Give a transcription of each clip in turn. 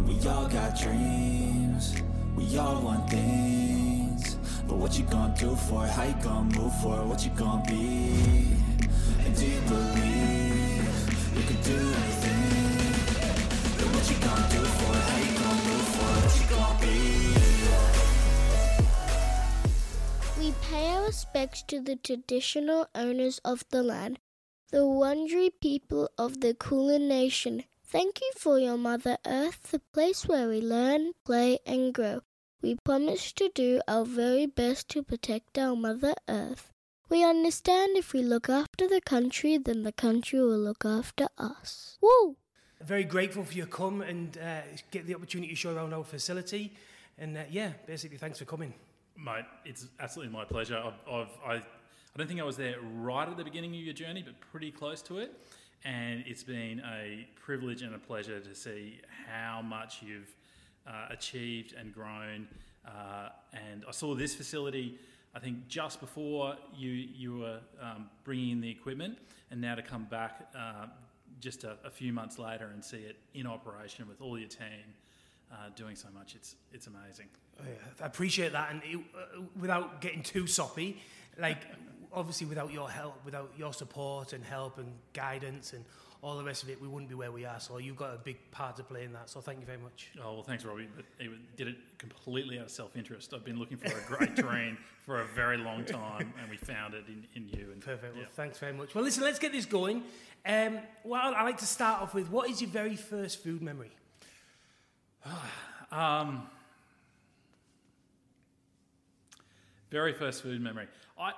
And we all got dreams, we all want things. But what you gonna do for it? How you gonna move for it? What you gonna be? And do you believe you can do anything? But what you gonna do for it? How you gonna move for it? What you gonna be? We pay our respects to the traditional owners of the land, the Wurundjeri people of the Kulin Nation. Thank you for your Mother Earth, the place where we learn, play, and grow. We promise to do our very best to protect our Mother Earth. We understand if we look after the country, then the country will look after us. Woo! Very grateful for your come and uh, get the opportunity to show around our facility. And uh, yeah, basically, thanks for coming. Mate, it's absolutely my pleasure. I've, I've, I, I don't think I was there right at the beginning of your journey, but pretty close to it. And it's been a privilege and a pleasure to see how much you've uh, achieved and grown. Uh, and I saw this facility, I think, just before you you were um, bringing in the equipment, and now to come back uh, just a, a, few months later and see it in operation with all your team. Uh, doing so much, it's it's amazing. Oh, I appreciate that, and it, uh, without getting too soppy, like obviously without your help, without your support and help and guidance and all the rest of it, we wouldn't be where we are. So you've got a big part to play in that. So thank you very much. Oh well, thanks, Robbie. But he did it completely out of self-interest. I've been looking for a great terrine for a very long time, and we found it in, in you. And, Perfect. Well, thanks very much. Well, listen, let's get this going. Um, well, I like to start off with what is your very first food memory? um, very first food memory. I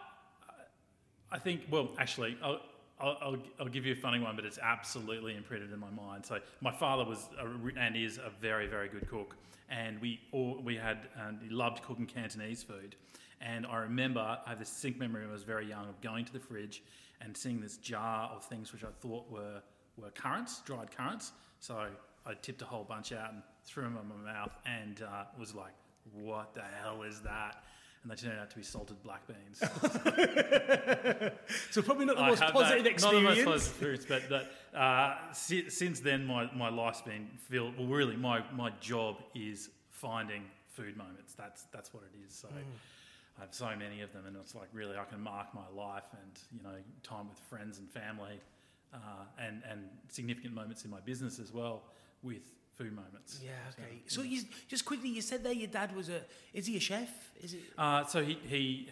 I think, well, actually, I'll, I'll, I'll, give you a funny one, but it's absolutely imprinted in my mind. So my father was a, and is a very, very good cook, and we all, we had um, he loved cooking Cantonese food. And I remember I have this distinct memory when I was very young of going to the fridge and seeing this jar of things which I thought were were currants, dried currants. So I tipped a whole bunch out and threw them in my mouth, and uh, was like, "What the hell is that?" And they turned out to be salted black beans. so probably not the most positive that, experience. Not the most positive experience, but, but uh, si- since then my, my life's been filled. Well, really, my, my job is finding food moments. That's that's what it is. So. Mm. I have so many of them, and it's like really I can mark my life and you know time with friends and family, uh, and and significant moments in my business as well with food moments. Yeah, okay. So, you, just quickly, you said there your dad was a. Is he a chef? Is it? Uh, so he he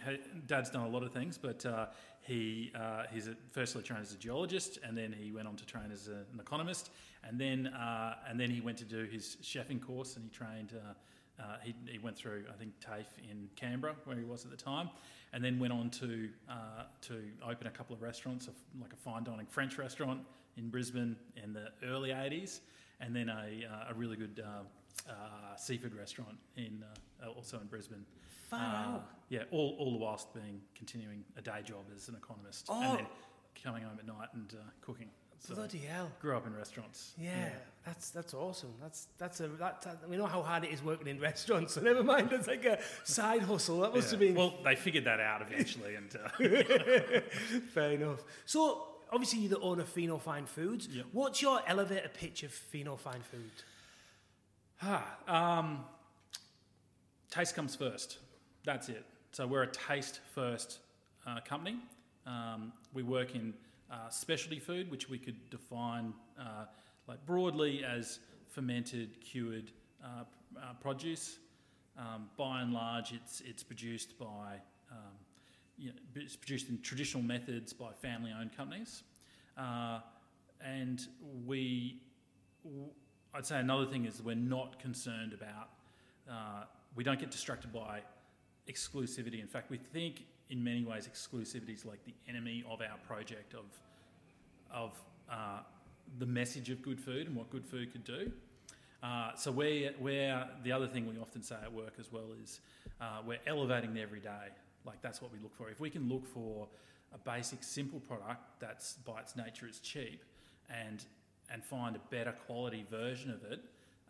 dad's done a lot of things, but uh, he uh, he's a, firstly trained as a geologist, and then he went on to train as a, an economist, and then uh, and then he went to do his chefing course, and he trained. Uh, uh, he, he went through, I think, TAFE in Canberra, where he was at the time, and then went on to to open a couple of restaurants, like a fine dining French restaurant in Brisbane in the early 80s and then a, uh, a really good uh, uh, seafood restaurant in also in Brisbane. Far Yeah, all, all the whilst being continuing a day job as an economist, oh. and then coming home at night and cooking. So Bloody hell! Grew up in restaurants. Yeah, yeah, that's that's awesome. That's that's a that, that, we know how hard it is working in restaurants. So never mind, it's like a side hustle. That must yeah. have been. Well, they figured that out eventually, and uh, fair enough. So obviously you're the owner of Fino Fine Foods. Yep. What's your elevator pitch of Fino Fine Foods? Ah, um, taste comes first. That's it. So we're a taste first uh, company. Um, we work in uh, specialty food, which we could define uh, like broadly as fermented, cured uh, uh, produce. Um, by and large, it's it's produced by um, you know, it's produced in traditional methods by family-owned companies, uh, and we. I'd say another thing is we're not concerned about. Uh, we don't get distracted by exclusivity. In fact, we think in many ways exclusivity is like the enemy of our project of of uh, the message of good food and what good food could do. Uh, so we're, we're, the other thing we often say at work as well is uh, we're elevating the everyday. Like that's what we look for. If we can look for a basic, simple product that's by its nature is cheap, and and find a better quality version of it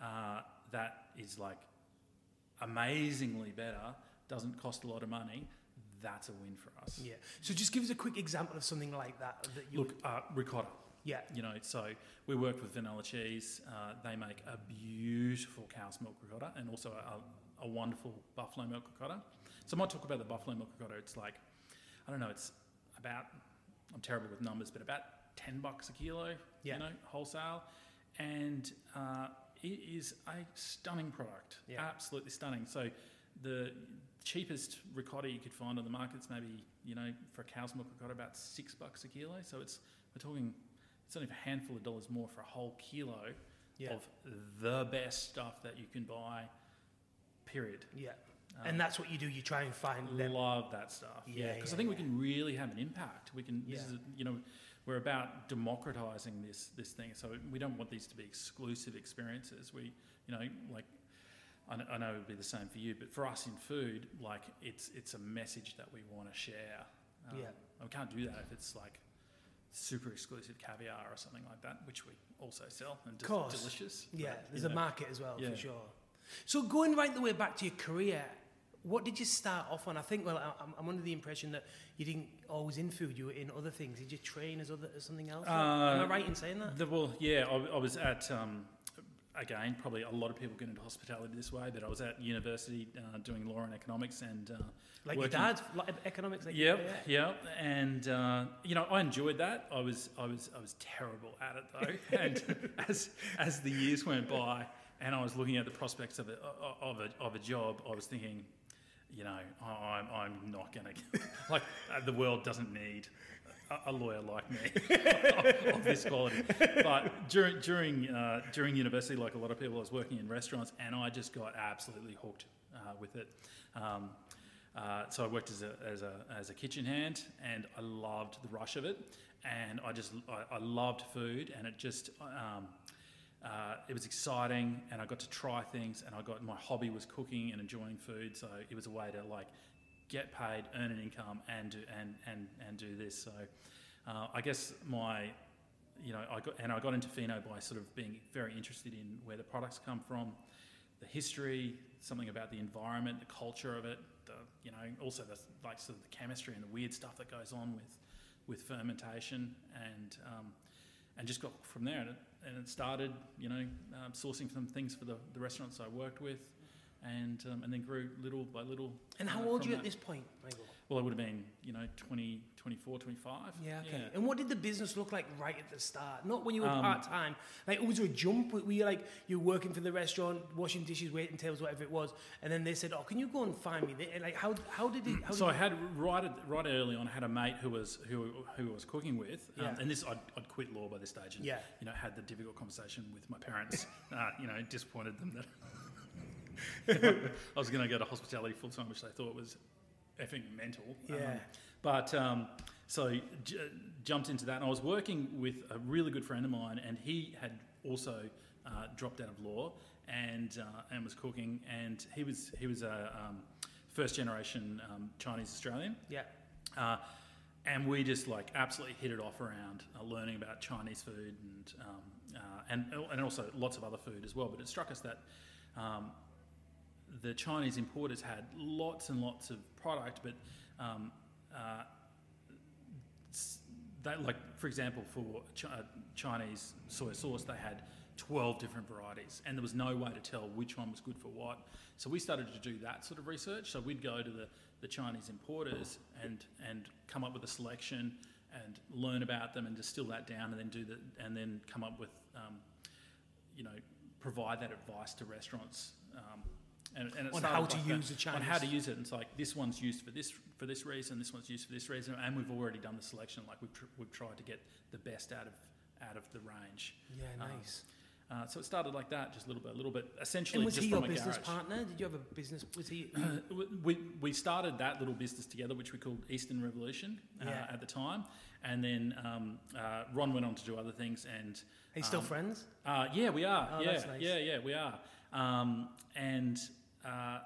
uh, that is like amazingly better, doesn't cost a lot of money, that's a win for us. Yeah. So just give us a quick example of something like that. that you Look, uh, ricotta. Yeah. You know, so we worked with Vannella Cheese. Uh, they make a beautiful cow's milk ricotta and also a, a wonderful buffalo milk ricotta. So I might talk about the buffalo milk ricotta. It's like, I don't know, it's about, I'm terrible with numbers, but about 10 bucks a kilo, Yeah. you know, wholesale. And uh, it is a stunning product, Yeah. absolutely stunning. So the cheapest ricotta you could find on the market is maybe, you know, for a cow's milk ricotta, about six bucks a kilo. So it's, we're talking, it's only a handful of dollars more for a whole kilo Yeah. of the best stuff that you can buy, period. Yeah. Um, and that's what you do. You try and find them. Love that stuff. Yeah, Yeah, because yeah, I think we can really have an impact. We can. This Yeah. is, you know, we're about democratizing this this thing. So we don't want these to be exclusive experiences. We, you know, like. I know, it would be the same for you, but for us in food, like it's it's a message that we want to share. Um, Yeah. we can't do that if it's like super exclusive caviar or something like that, which we also sell and de- delicious. Yeah, but, there's you a market as well Yeah. for sure. So going right the way back to your career, what did you start off on? I think well, I- I'm, I'm under the impression that you didn't always in food; you were in other things. Did you train as other as something else? Am I Uh, right in saying that? The, well, yeah, I, I was at, um, again, probably a lot of people get into hospitality this way, but I was at university uh, doing law and economics and. Uh, Like working- your dad, like economics. Like Yep, yeah. yep, and uh, you know I enjoyed that. I was, I was, I was terrible at it though. and as as the years went by, and I was looking at the prospects of a of a of a job, I was thinking, you know, I'm I'm not going to like uh, the world doesn't need a, a lawyer like me of, of this quality. But during during uh, during university, like a lot of people, I was working in restaurants, and I just got absolutely hooked uh, with it. Um, uh, so I worked as a, as, a, as a kitchen hand and I loved the rush of it. And I just, I, I loved food and it just, um, uh, it was exciting and I got to try things and I got, my hobby was cooking and enjoying food. So it was a way to like get paid, earn an income and do, and, and, and do this. So uh, I guess my, you know, I got, and I got into Fino by sort of being very interested in where the products come from, the history, something about the environment, the culture of it, the you know also the like sort of the chemistry and the weird stuff that goes on with with fermentation and um, and just got from there and it, and it started you know um, sourcing some things for the, the restaurants I worked with and um, and then grew little by little. And how uh, old are you at that. this point, Michael? Well, I would have been you know 20, 24, 25. Yeah, okay. And what did the business look like right at the start? Not when you were Um, part time. Like, was there a jump? Were you like you were working for the restaurant, washing dishes, waiting tables, whatever it was, and then they said, "Oh, can you go and find me?" They- Like, how how did it? How so I had right at, right early on. I had a mate who was who who I was cooking with, um, Yeah. and this I'd, I'd quit law by this stage, and Yeah. you know had the difficult conversation with my parents. uh, you know, disappointed them that I was going to go to hospitality full time, which they thought was effing mental. Um, Yeah. but um, so j- jumped into that, and I was working with a really good friend of mine, and he had also uh, dropped out of law and uh, and was cooking, and he was he was a um, first generation um, Chinese Australian. yeah, Uh, and we just like absolutely hit it off around uh, learning about Chinese food and um, uh, and and also lots of other food as well. But it struck us that um, the Chinese importers had lots and lots of product, but um, uh, like for example for Ch- uh, Chinese soy sauce they had 12 different varieties and there was no way to tell which one was good for what. So we started to do that sort of research. So we'd go to the, the Chinese importers and and come up with a selection and learn about them and distill that down and then do the and then come up with um, you know provide that advice to restaurants um, and, and On how to like use the on how to use it and it's like this one's used for this for this reason this one's used for this reason and we've already done the selection like we've, tr- we've tried to get the best out of out of the range yeah, Um, nice. uh, so it started like that just a little bit a little bit essentially and was he your a business garage. partner? Did you have a business? Was he? we, we started that little business together, which we called Eastern Revolution uh, Yeah. at the time, and then um, uh, Ron went on to do other things. And Are you still um, friends? Uh, yeah, we are. Oh, yeah, that's nice. yeah, yeah, we are. Um, and uh,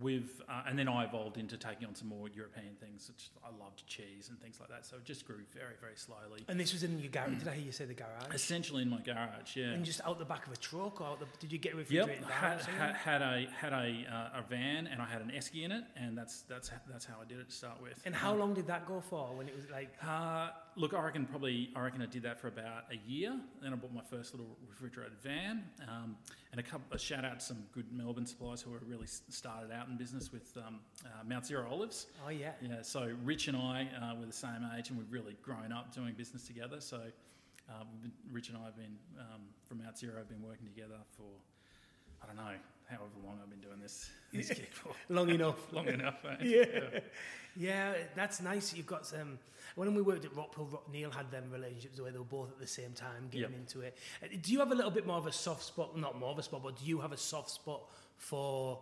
we've uh, and then I evolved into taking on some more European things. I loved cheese and things like that. So it just grew very, very slowly. And this was in your garage. Did I hear you say the garage? Essentially in my garage, yeah. And just out the back of a truck, or out the, did you get a Yep, refrigerated van? or had, had, had a had a, uh, a van and I had an esky in it, and that's that's that's how I did it to start with. and how Um, long did that go for? When it was like, Uh, look, I reckon probably I reckon I did that for about a year. Then I bought my first little refrigerated van, um, and a couple. A shout out to some good Melbourne suppliers who are really started out in business with um, uh, Mount Zero Olives. Oh yeah. Yeah, so Rich and I uh, were the same age, and we've really grown up doing business together. So uh, we've been, Rich and I have been um, from Mount Zero, have been working together for I don't know however long I've been doing this this gig for. Long enough. Long enough. eh? yeah. yeah, that's nice. You've got some. When we worked at Rockpool, Rock, Neil had them relationships where they were both at the same time getting Yep. into it. Uh, Do you have a little bit more of a soft spot? Not more of a spot, but do you have a soft spot for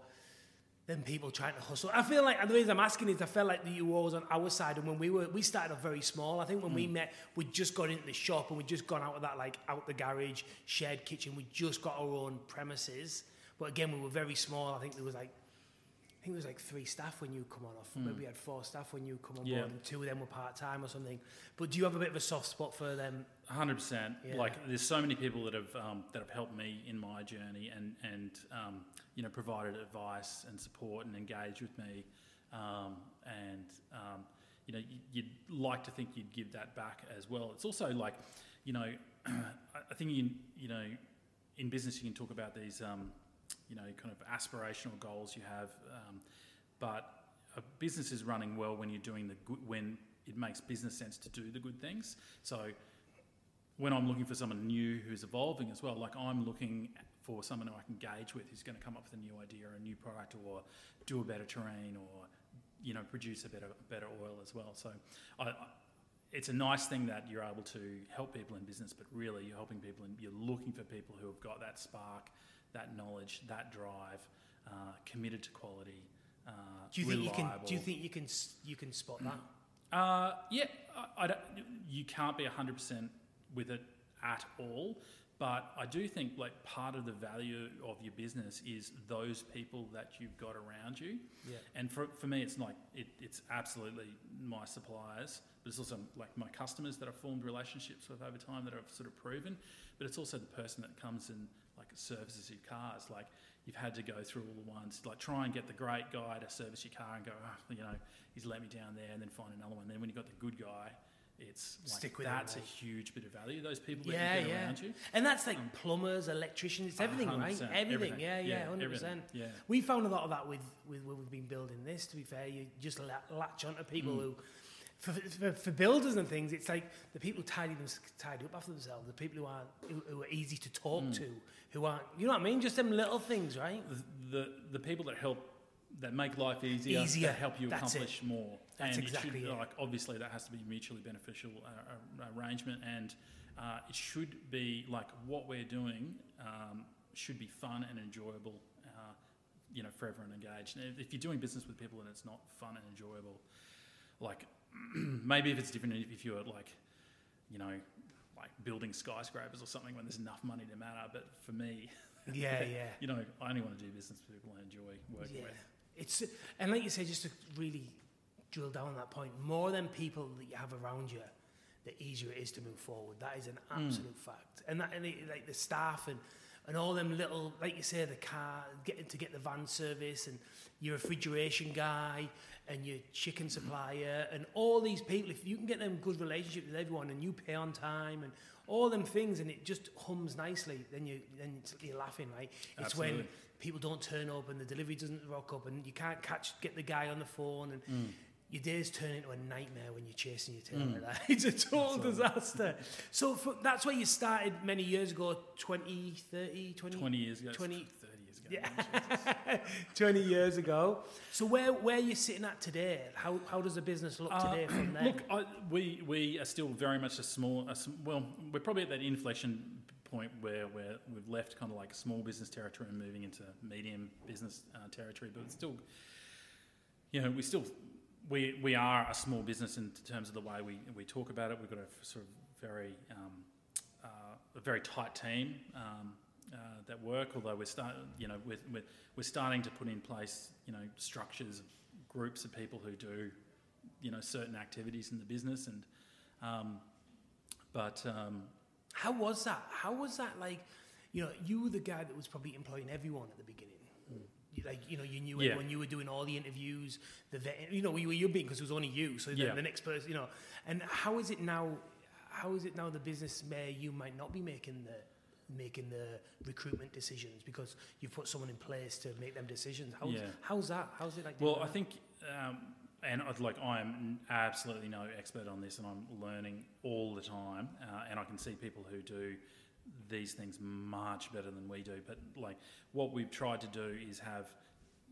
them people trying to hustle? I feel like the reason I'm asking is I felt like that you were always on our side, and when we were we started off very small. I think when we met, we just got into the shop and we just gone out of that like out the garage, shared kitchen. We just got our own premises, but again we were very small. I think there was like I think it was like three staff when you come on off. Maybe we had four staff when you come on. Yeah. board, and two of them were part time or something. But do you have a bit of a soft spot for them? Hundred percent. Like, there's so many people that have um, that have helped me in my journey, and and um, you know provided advice and support and engaged with me, um, and um, you know you'd like to think you'd give that back as well. It's also like, you know, I I think you you know, in business you can talk about these um, you know kind of aspirational goals you have, um, but a business is running well when you're doing the good when it makes business sense to do the good things. So when I'm looking for someone new who's evolving as well, like I'm looking for someone who I can engage with who's going to come up with a new idea or a new product or do a better terrine or you know produce a better better oil as well. So I, it's a nice thing that you're able to help people in business, but really you're helping people and you're looking for people who have got that spark, that knowledge, that drive, uh, committed to quality. Uh, Do you think you can? Do you think you can? You can spot that? Uh, yeah, I, I don't, you can't be 100% with it at all. But I do think like part of the value of your business is those people that you've got around you. Yeah. And for, for me, it's like it, it's absolutely my suppliers, but it's also like my customers that I've formed relationships with over time that I've sort of proven. But it's also the person that comes and services your cars. Like you've had to go through all the ones, like try and get the great guy to service your car and go, oh, you know, he's let me down there, and then find another one. Then when you got the good guy, it's like Stick with that's a huge bit of value. Those people that Yeah, you get yeah. around you. And that's like plumbers, electricians, it's everything, right? 100%, Everything. Yeah, yeah, yeah, hundred everything, percent. yeah. We found a lot of that with with when we've been building this. To be fair, you just la- latch onto people Mm. who. For, for, for builders and things, it's like the people tidy them tidy up after themselves, the people who aren't who, who are easy to talk Mm. to, who aren't you know what I mean? Just them little things, right? the, the the people that help that make life easier, Easier, that help you that's it. accomplish more. That's and exactly it it. should, like obviously that has to be a mutually beneficial uh, arrangement, and uh, it should be like what we're doing um, should be fun and enjoyable. Uh, you know, for everyone engaged. And if you're doing business with people and it's not fun and enjoyable, like maybe if it's different if you're like, you know, like building skyscrapers or something when there's enough money to matter. But for me, Yeah, yeah. you know, I only want to do business with people I enjoy working Yeah. with. It's and like you say, just to really drill down on that point, more than people that you have around you, the easier it is to move forward. That is an hmm. absolute fact. And that and it, like the staff and and all them little, like you say, the car, getting to get the van service and your refrigeration guy and your chicken supplier and all these people. If you can get them good relationship with everyone and you pay on time and all them things, and it just hums nicely, then you then you're laughing, right? It's when people don't turn up and the delivery doesn't rock up and you can't catch get the guy on the phone and Mm. Your days turn into a nightmare when you're chasing your tail like that. It's a total disaster. So for, that's where you started many years ago, 20, 30, 20, 20 years ago, 20 30 years ago. Yeah. 20 years ago. So where where are you sitting at today? How how does the business look Uh, today from there? Look, I, we we are still very much a small. A, well, we're probably at that inflection point where where we've left kind of like small business territory and moving into medium business uh, territory, but it's still, you know, we still we we are a small business in terms of the way we we talk about it. We've got a sort of very um, uh, a very tight team. Um, uh, that work, although we're start, you know, we're, we're, we're starting to put in place, you know, structures, groups of people who do, you know, certain activities in the business, and um, but um, How was that? How was that like? You know, you were the guy that was probably employing everyone at the beginning. Like you know, you knew Yeah. when you were doing all the interviews, the vet, you know, you were you being because it was only you. So then Yeah. the next person, you know, and how is it now? How is it now? The business where you might not be making the making the recruitment decisions because you've put someone in place to make them decisions. How's, Yeah. how's that? How's it like? Well, I that? think, um, and I'd like I am absolutely no expert on this, and I'm learning all the time, uh, and I can see people who do these things much better than we do. But like what we've tried to do is have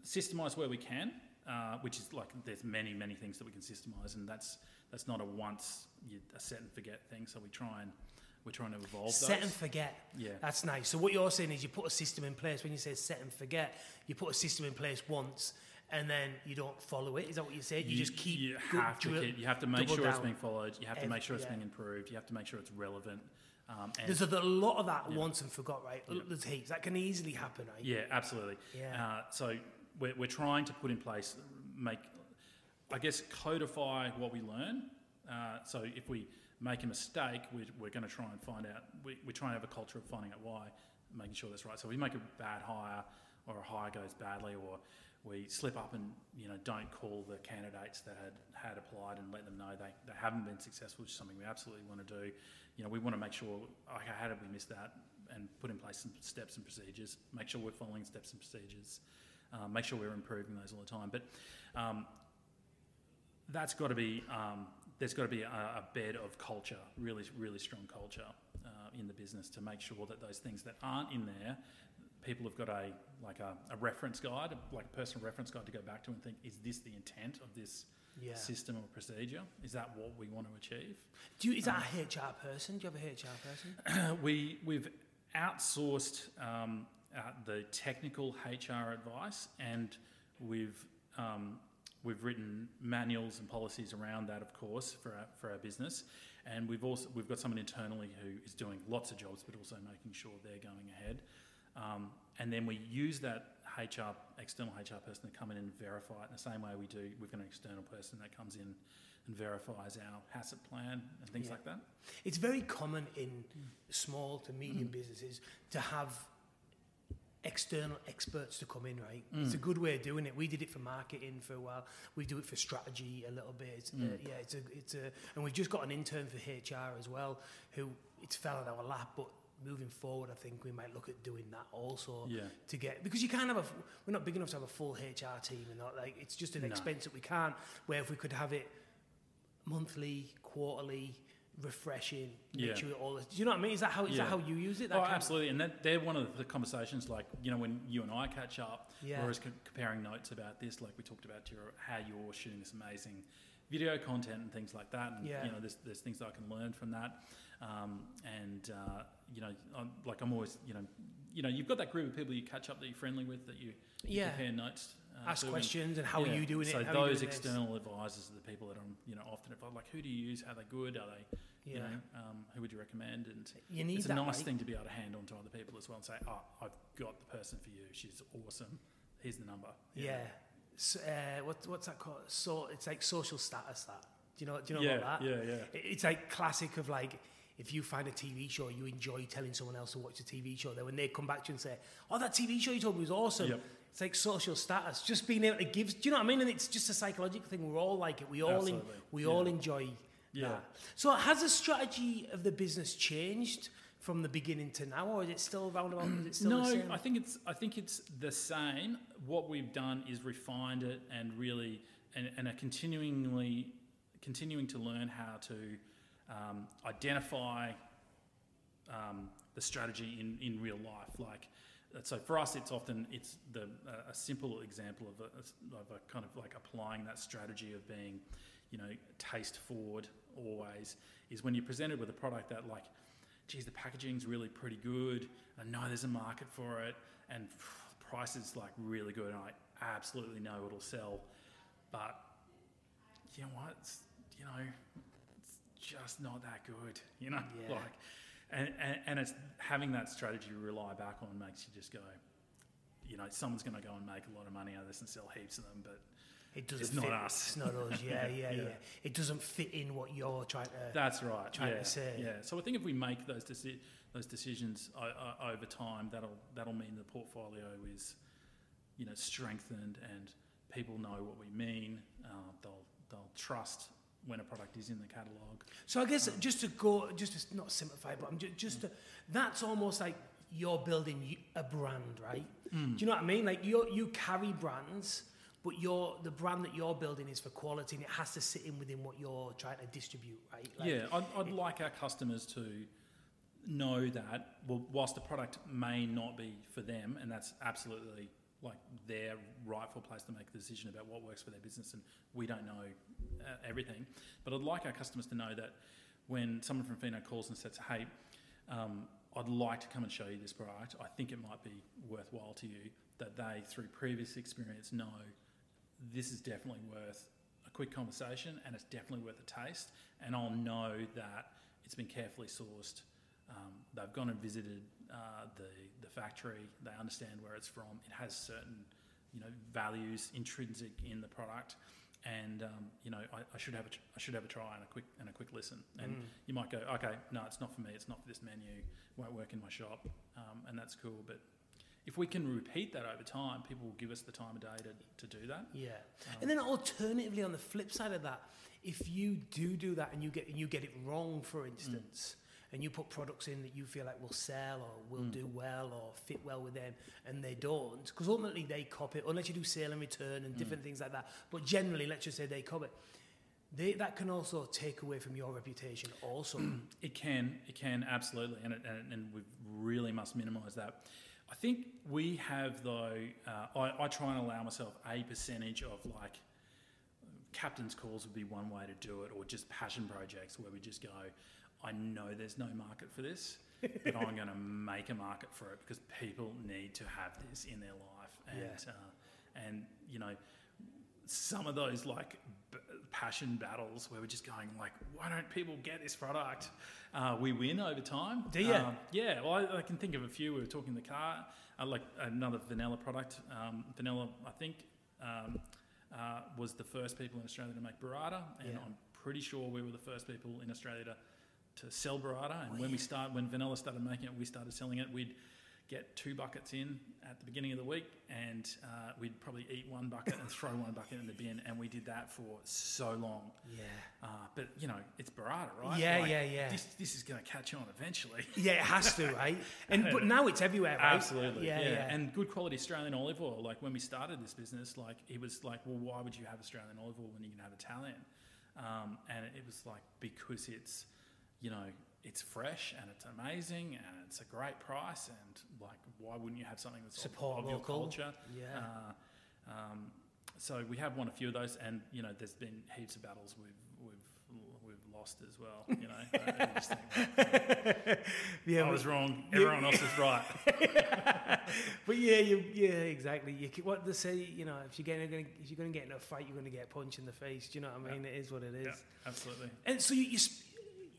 systemize where we can, uh, which is like there's many many things that we can systemize, and that's that's not a once you, a set and forget thing. So we try and we're trying to evolve set those. and forget. Yeah. That's nice. So what you're saying is you put a system in place. When you say set and forget, you put a system in place once, and then you don't follow it. Is that what you said? You, just keep. You go- have to drill- keep, you have to make sure it's being followed. You have to make sure it's yeah. being improved. You have to make sure it's relevant. Um, and There's a, a lot of that Yeah. once and forgot, right? Yeah. There's heaps. That can easily happen, right? yeah, absolutely. Yeah. Uh, so we're, we're trying to put in place, make, I guess, codify what we learn. Uh, so if we make a mistake, we're, we're going to try and find out. We, we try and have a culture of finding out why, making sure that's right. So if we make a bad hire, or a hire goes badly, or we slip up and you know don't call the candidates that had, had applied and let them know they, they haven't been successful, which is something we absolutely want to do. You know, we want to make sure, okay, how did we miss that? And put in place some steps and procedures. Make sure we're following steps and procedures. Uh, make sure we're improving those all the time. But um, that's got to be um, there's got to be a, a bed of culture, really, really strong culture uh, in the business to make sure that those things that aren't in there, people have got a like a, a reference guide, like a personal reference guide to go back to and think, is this the intent of this Yeah. system or procedure? Is that what we want to achieve? Do you, is that a HR person? Do you have a HR person? we we've outsourced um, uh, the technical HR advice, and we've um, we've written manuals and policies around that, of course, for our, for our business. And we've also we've got someone internally who is doing lots of jobs, but also making sure they're going ahead. Um, and then we use that HR external HR person to come in and verify it in the same way we do. We've got an external person that comes in and verifies our HACCP plan and things Yeah. like that. It's very common in small to medium businesses to have external experts to come in, right? It's a good way of doing it. We did it for marketing for a while. We do it for strategy a little bit. It's, uh, yeah, it's a, it's a, and we've just got an intern for HR as well, who it's fell on our lap, but moving forward, I think we might look at doing that also Yeah. to get because you can't have a we're not big enough to have a full HR team and not like it's just an No. expense that we can't. Where if we could have it monthly, quarterly, refreshing, make Yeah. sure all. this- Do you know what I mean? Is that how is Yeah. that how you use it? That Oh, kind of- absolutely. And that, they're one of the conversations, like, you know, when you and I catch up, Yeah. we're co- comparing notes about this, like we talked about your, how you're shooting this amazing video content and things like that. And, Yeah. you know, there's, there's things that I can learn from that. Um, and, uh, you know, I'm, like I'm always, you know, you know, you've got that group of people you catch up that you're friendly with, that you, you Yeah. compare notes uh, Ask questions and how yeah. are you doing so it? How you those doing this? external advisors are the people that I'm, you know, often I'm like, who do you use? Are they good? Are they, you know, um, who would you recommend? And You need it's a nice thing to be able to hand on to other people as well and say, oh, I've got the person for you. She's awesome. Here's the number. know. Yeah. So, uh, what, what's that called? So it's like social status. That do you know? Do you know yeah, about that? yeah, yeah. It- It's like classic of like if you find a TV show, you enjoy telling someone else to watch a TV show. Then when they come back to you and say, "Oh, that TV show you told me was awesome," Yep. it's like social status. Just being able to give. Do you know what I mean? And it's just a psychological thing. We're all like it. We all in, we Yeah. all enjoy Yeah. that. So has the strategy of the business changed from the beginning to now, or is it still roundabout? Is it still no, the same? I think it's I think it's the same. What we've done is refined it and really and, and are continuingly continuing to learn how to um, identify um, the strategy in, in real life. Like uh, so, for us, it's often it's the uh, a simple example of a, of a kind of like applying that strategy of being, you know, taste forward always is when you're presented with a product that like, geez, the packaging's really pretty good. I know there's a market for it, and price is like really good, and I absolutely know it'll sell. But you know what? It's, you know, just not that good. You know, Yeah. like, and, and and it's having that strategy to rely back on makes you just go. You know, someone's going to go and make a lot of money out of this and sell heaps of them, but It doesn't It's not fit. us. It's not us. Yeah, yeah, yeah, Yeah. It doesn't fit in what you're trying to. That's right. trying to say. Yeah. So I think if we make those deci- those decisions o- o- over time, that'll that'll mean the portfolio is, you know strengthened and people know what we mean. Uh, they'll they'll trust when a product is in the catalogue. So I guess just to go, just to not simplify, but I'm just, just to, that's almost like you're building a brand, right? Hmm. Do you know what I mean? Like you you carry brands, but you're the brand that you're building is for quality, and it has to sit in within what you're trying to distribute, right? Like, yeah, I'd, I'd like our customers to know that well, whilst the product may not be for them, and that's absolutely like their rightful place to make a decision about what works for their business, and we don't know uh, everything. But I'd like our customers to know that when someone from Fino calls and says, "Hey," um, I'd like to come and show you this product. I think it might be worthwhile to you that they, through previous experience, know this is definitely worth a quick conversation and it's definitely worth a taste. And I'll know that it's been carefully sourced. Um, they've gone and visited uh, the, the factory. They understand where it's from. It has certain, you know, values intrinsic in the product. And um, you know, I, I should have a, I should have a try and a quick and a quick listen. And you might go, okay, no, it's not for me. It's not for this menu. Won't work in my shop, um, and that's cool. But if we can repeat that over time, people will give us the time of day to, to do that. Yeah, and then alternatively, on the flip side of that, if you do do that and you get and you get it wrong, for instance, and you put products in that you feel like will sell or will do well or fit well with them, and they don't, because ultimately they copy it, unless you do sale and return and different things like that. But generally, let's just say they copy. it, They, that can also take away from your reputation, also. It can, it can absolutely, and it, and, and we really must minimise that. I think we have though. Uh, I, I try and allow myself a percentage of like captain's calls would be one way to do it, or just passion projects where we just go. I know there's no market for this, but I'm going to make a market for it because people need to have this in their life, and Yeah. uh, and you know some of those like b- passion battles where we're just going like, why don't people get this product? Uh, we win over time. Do ya? Um, yeah. Well, I, I can think of a few. We were talking in the car, uh, like another Vannella product. Um, Vannella, I think, um, uh, was the first people in Australia to make burrata, and Yeah. I'm pretty sure we were the first people in Australia to to sell burrata. And when we start, when Vannella started making it, we started selling it. We'd get two buckets in at the beginning of the week, and uh, we'd probably eat one bucket and throw one bucket in the bin. And we did that for so long. yeah. Uh, but you know, it's burrata, right? Yeah, yeah, yeah. This this is going to catch on eventually. Yeah, it has to, right? And but now it's everywhere, right? Absolutely, Yeah, yeah. And good quality Australian olive oil. Like when we started this business, like it was like, well, why would you have Australian olive oil when you can have Italian? Um, and it was like because it's, you know, it's fresh and it's amazing and it's a great price and like why wouldn't you have something that's Support of, your culture? Yeah. Uh, um, so we have won a few of those, and you know, there's been heaps of battles we've we've we've lost as well. You know, I think, yeah, I was wrong. Everyone else is right. But yeah, you, yeah, exactly. You, what they say, you know, if you're going, if you're going to get in a fight, you're going to get punched in the face. Do you know what I mean? It is what it is. Yeah, absolutely. And so you, you,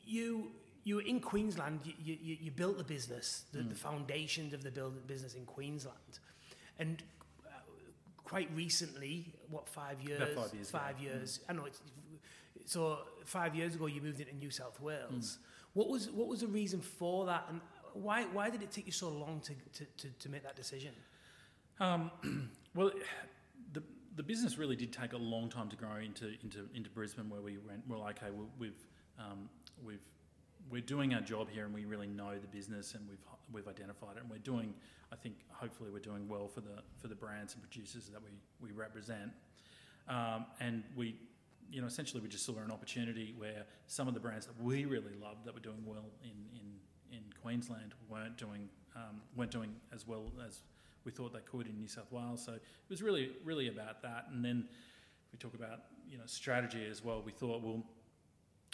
you, you were in Queensland. You, you, you- built the business, the, Mm. the foundations of the build, business in Queensland, and uh, quite recently, what five years? About five years ago. Five years. I know it's. So five years ago, you moved into New South Wales. What was what was the reason for that, and why why did it take you so long to to, to, to make that decision? Um, well, the the business really did take a long time to grow into into, into Brisbane, where we went. Well, okay, we, we've um, we've we're doing our job here, and we really know the business, and we've we've identified it, and we're doing. I think hopefully we're doing well for the for the brands and producers that we we represent, um, and we. You know, essentially, we just saw an opportunity where some of the brands that we really loved that were doing well in, in, in Queensland weren't doing um, weren't doing as well as we thought they could in New South Wales. So it was really, really about that. And then we talk about you know strategy as well. We thought, well,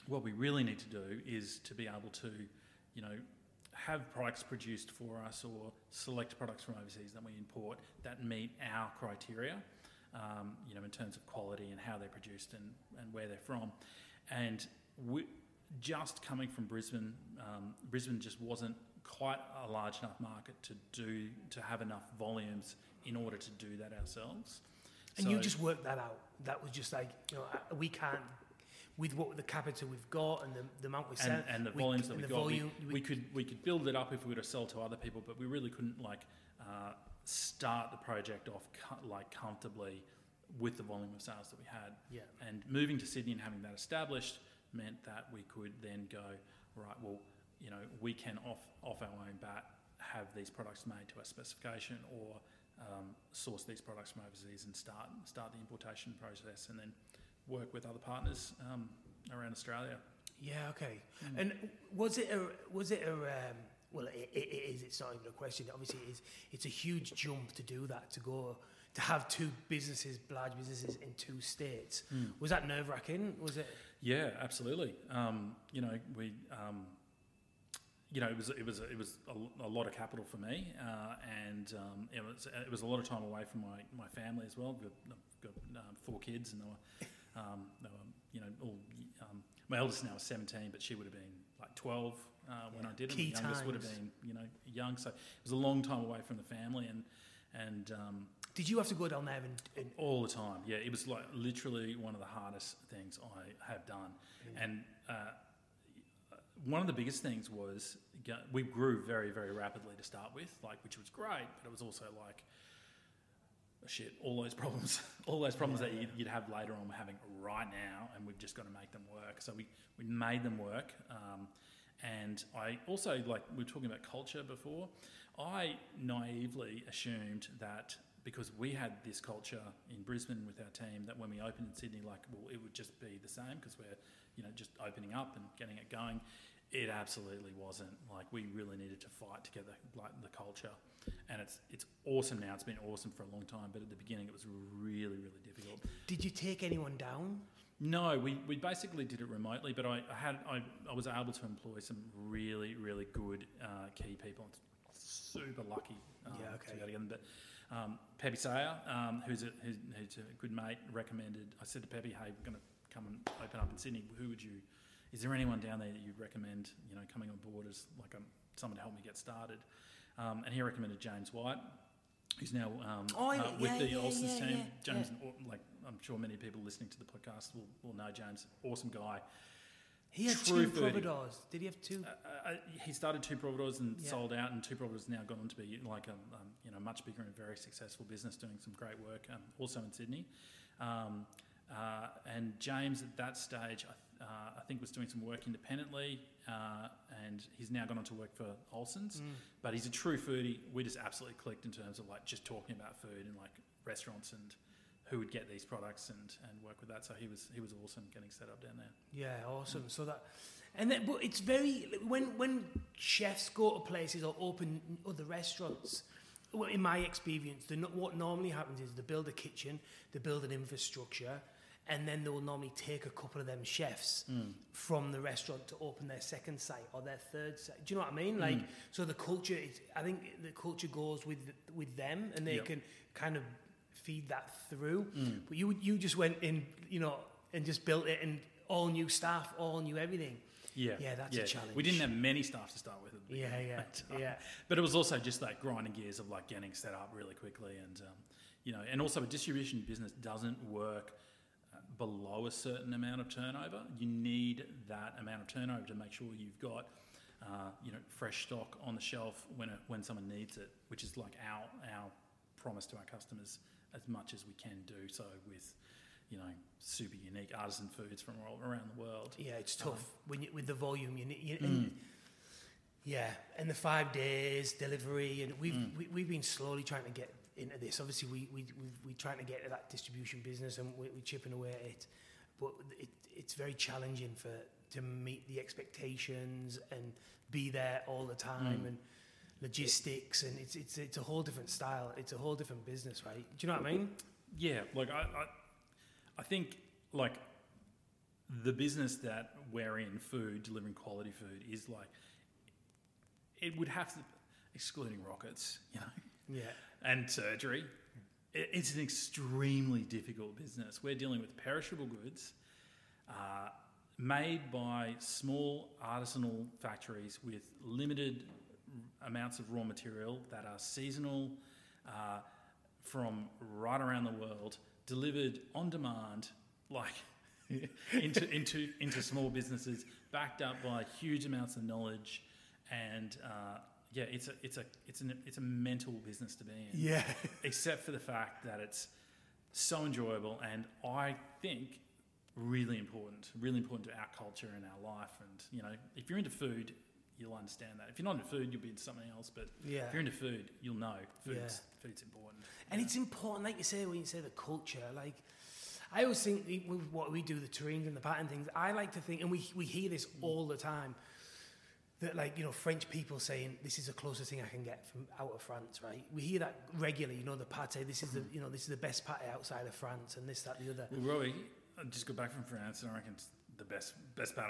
what we really need to do is to be able to, you know, have products produced for us or select products from overseas that we import that meet our criteria. Um, you know, in terms of quality and how they're produced and, and where they're from, and we, just coming from Brisbane, um, Brisbane just wasn't quite a large enough market to do to have enough volumes in order to do that ourselves. And you just worked that out. That was just like you know we can't with what the capital we've got and the, the amount we and, sell and the we- volumes that we got, volume, we, we could we could build it up if we were to sell to other people, but we really couldn't like uh, start the project off co- like comfortably with the volume of sales that we had. Yeah. And moving to Sydney and having that established meant that we could then go, right, well, you know, we can off, off our own bat have these products made to our specification or um, source these products from overseas and start, start the importation process and then work with other partners um, around Australia. Yeah, okay. And was it a was it a um, well? It, it, is. It's not even a question. Obviously, it is. It's a huge jump to do that. To go to have two businesses, large businesses in two states. Was that nerve wracking? Was it? Yeah, absolutely. Um, you know, we, um, you know, it was it was it was a, a lot of capital for me, uh, and um, it was it was a lot of time away from my, my family as well. I've got, I've got um, four kids, and they were, um, they were you know, all, um, my eldest now is seventeen, but she would have been like twelve uh, when Yeah. I did it. Key the youngest would have been you know young, so it was a long time away from the family, and and um, Did you have to go down there and, and all the time. Yeah, it was like literally one of the hardest things I have done. And uh, one of the biggest things was we grew very, very rapidly to start with, like which was great, but it was also like shit. All those problems, all those problems that you'd, you'd have later on, we're having right now, and we've just got to make them work. So we we made them work. Um, and I also like we were talking about culture before. I naively assumed that because we had this culture in Brisbane with our team that when we opened in Sydney, like well, it would just be the same because we're you know just opening up and getting it going. It absolutely wasn't. Like we really needed to fight together, like the culture, and it's it's awesome now. It's been awesome for a long time, but at the beginning it was really really difficult. did you take anyone down? No, we, we basically did it remotely, but I, I had I, I was able to employ some really really good uh, key people. Super lucky um, Yeah, okay. to be able to get them. But um, Pepe Saya, um, who's, a, who's, who's a good mate, recommended. I said to Pepe, "Hey, we're going to come and open up in Sydney. Who would you? Is there anyone down there that you'd recommend? You know, coming on board as like um, someone to help me get started?" Um, and he recommended James White, who's now um, Oh, uh, with yeah, the yeah, Olsen's yeah, team. yeah, James, like I'm sure many people listening to the podcast will, will know James. Awesome guy. He had True Two Providores. Did he have two? Uh, uh, he started Two Providores and Yeah. sold out, and Two Providores now gone on to be like a um, you know much bigger and very successful business, doing some great work, um, also in Sydney. Um, uh, and James at that stage, I, uh, I think, was doing some work independently, uh, and he's now gone on to work for Olsen's. But he's a true foodie. We just absolutely clicked in terms of like just talking about food and like restaurants and who would get these products and, and work with that. So he was he was awesome getting set up down there. Yeah, awesome. So that, and then, but it's very when when chefs go to places or open other restaurants. Well, in my experience, the, no- what normally happens is they build a kitchen, they build an infrastructure, and then they will normally take a couple of them chefs from the restaurant to open their second site or their third site. Do you know what I mean? Like, so the culture is. I think the culture goes with with them, and they Yep. can kind of feed that through. But you you just went in, you know, and just built it, and all new staff, all new everything. Yeah, Yeah, that's a challenge. We didn't have many staff to start with. At the Yeah, yeah, but, uh, yeah. But it was also just like grinding gears of like getting set up really quickly, and um, you know, and also a distribution business doesn't work below a certain amount of turnover. You need that amount of turnover to make sure you've got. Uh, you know, fresh stock on the shelf when it, when someone needs it, which is like our our promise to our customers as much as we can do so with, you know, super unique artisan foods from all around the world. Yeah, it's tough um, when you, with the volume. You, need- you and, mm. yeah, and the five days delivery, and we've mm. we, we've been slowly trying to get into this. Obviously, we we we we're trying to get to that distribution business, and we, we're chipping away at it. But it, it's very challenging for to meet the expectations and be there all the time hmm. and logistics, and it's it's it's a whole different style. It's a whole different business, right? Do you know what I mean? Yeah, like I, I, I think like the business that we're in, food, delivering quality food, is like it would have to, excluding rockets, you know, Yeah. And surgery. It's an extremely difficult business. We're dealing with perishable goods. Uh, made by small artisanal factories with limited amounts of raw material that are seasonal uh, from right around the world, delivered on demand, like into, into, into small businesses, backed up by huge amounts of knowledge and uh, yeah, it's a it's a it's an it's a mental business to be in. Yeah. except for the fact that it's so enjoyable and I think really important, really important to our culture and our life. And you know, if you're into food, you'll understand that. If you're not into food, you'll be into something else. But Yeah. if you're into food, you'll know food's Yeah. food's important. And it's important, like you say, when you say the culture, like I always think with what we do, the terrines and the pattern things, I like to think, and we, we hear this all the time, that like, you know, French people saying, this is the closest thing I can get from out of France, right? We hear that regularly, you know, the pate, this is the, mm-hmm. you know, this is the best pate outside of France and this, that, the other. Well, Roy, I just got back from France, and I reckon it's the best best pate.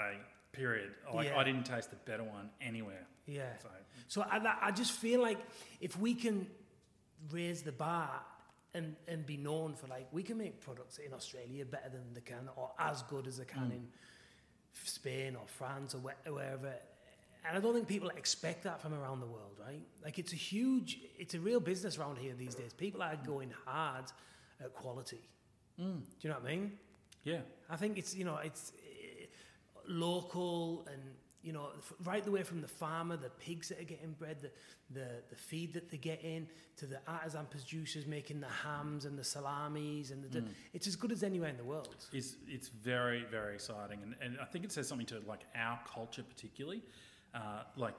Period. Like Yeah. I didn't taste the better one anywhere. Yeah. So So I, I just feel like if we can raise the bar and, and be known for like we can make products in Australia better than they can or as good as they can mm. in Spain or France or whe- wherever. And I don't think people expect that from around the world, right? Like it's a huge, it's a real business around here these days. People are going hard at quality. Do you know what I mean? yeah, I think it's you know it's eh, local and you know f- right the way from the farmer, the pigs that are getting bred, the the, the feed that they get in, to the artisan producers making the hams and the salamis, and the, it's as good as anywhere in the world. it's it's very very exciting, and, and I think it says something to like our culture particularly. Uh, like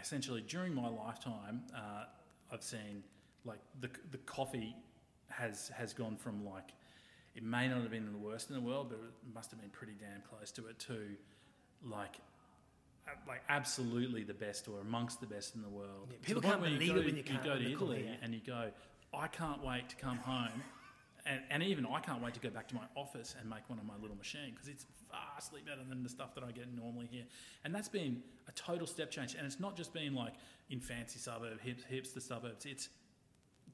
essentially during my lifetime, uh, I've seen like the the coffee has has gone from like it may not have been the worst in the world, but it must have been pretty damn close to it too. Like. Like absolutely the best, or amongst the best in the world. Yeah, To the people can't believe it when you can't- go to Italy and you go, I can't wait to come home and, and even I can't wait to go back to my office and make one on my little machine because it's vastly better than the stuff that I get normally here. And that's been a total step change. And it's not just been like in fancy suburb, hip, hipster suburbs. It's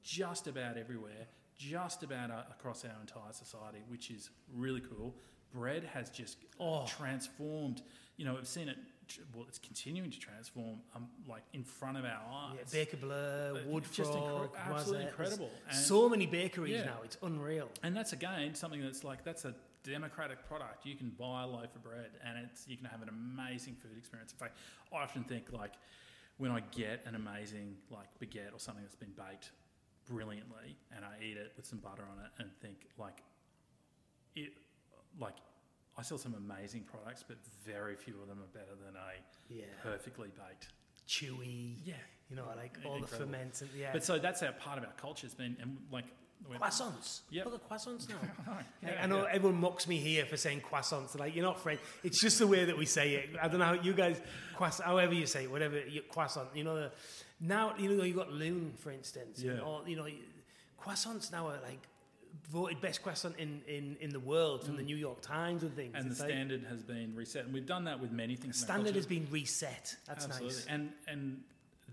just about everywhere, just about uh, across our entire society, which is really cool. Bread has just Oh. transformed. You know, we've seen it. Well, it's continuing to transform, um, like in front of our Yeah, eyes. Baker Bleu, But Wood just incre- absolutely there's incredible. And- So many bakeries Yeah. now, it's unreal. And that's again something that's like that's a democratic product. You can buy a loaf of bread, and it's you can have an amazing food experience. In fact, I often think like when I get an amazing like baguette or something that's been baked brilliantly, and I eat it with some butter on it, and think like it like. I sell some amazing products, but very few of them are better than a Yeah. perfectly baked. Chewy. Yeah, You know, like all the Incredible. ferments and yeah. But so that's our part of our culture. It's been and like when- croissants. Yep. Look at croissants now. Yeah, I know yeah. everyone mocks me here for saying croissants. They're like, you're not French. It's just the way that we say it. I don't know how you guys, croissant, however you say it, whatever, you, croissant. You know, the, now, you know, you got Lune, for instance. Yeah. all, you know, croissants now are like voted best croissant in, in, in the world from the New York Times and things. Mm. and the like- standard has been reset, and we've done that with many things. in standard has been reset. That's Absolutely. nice. and and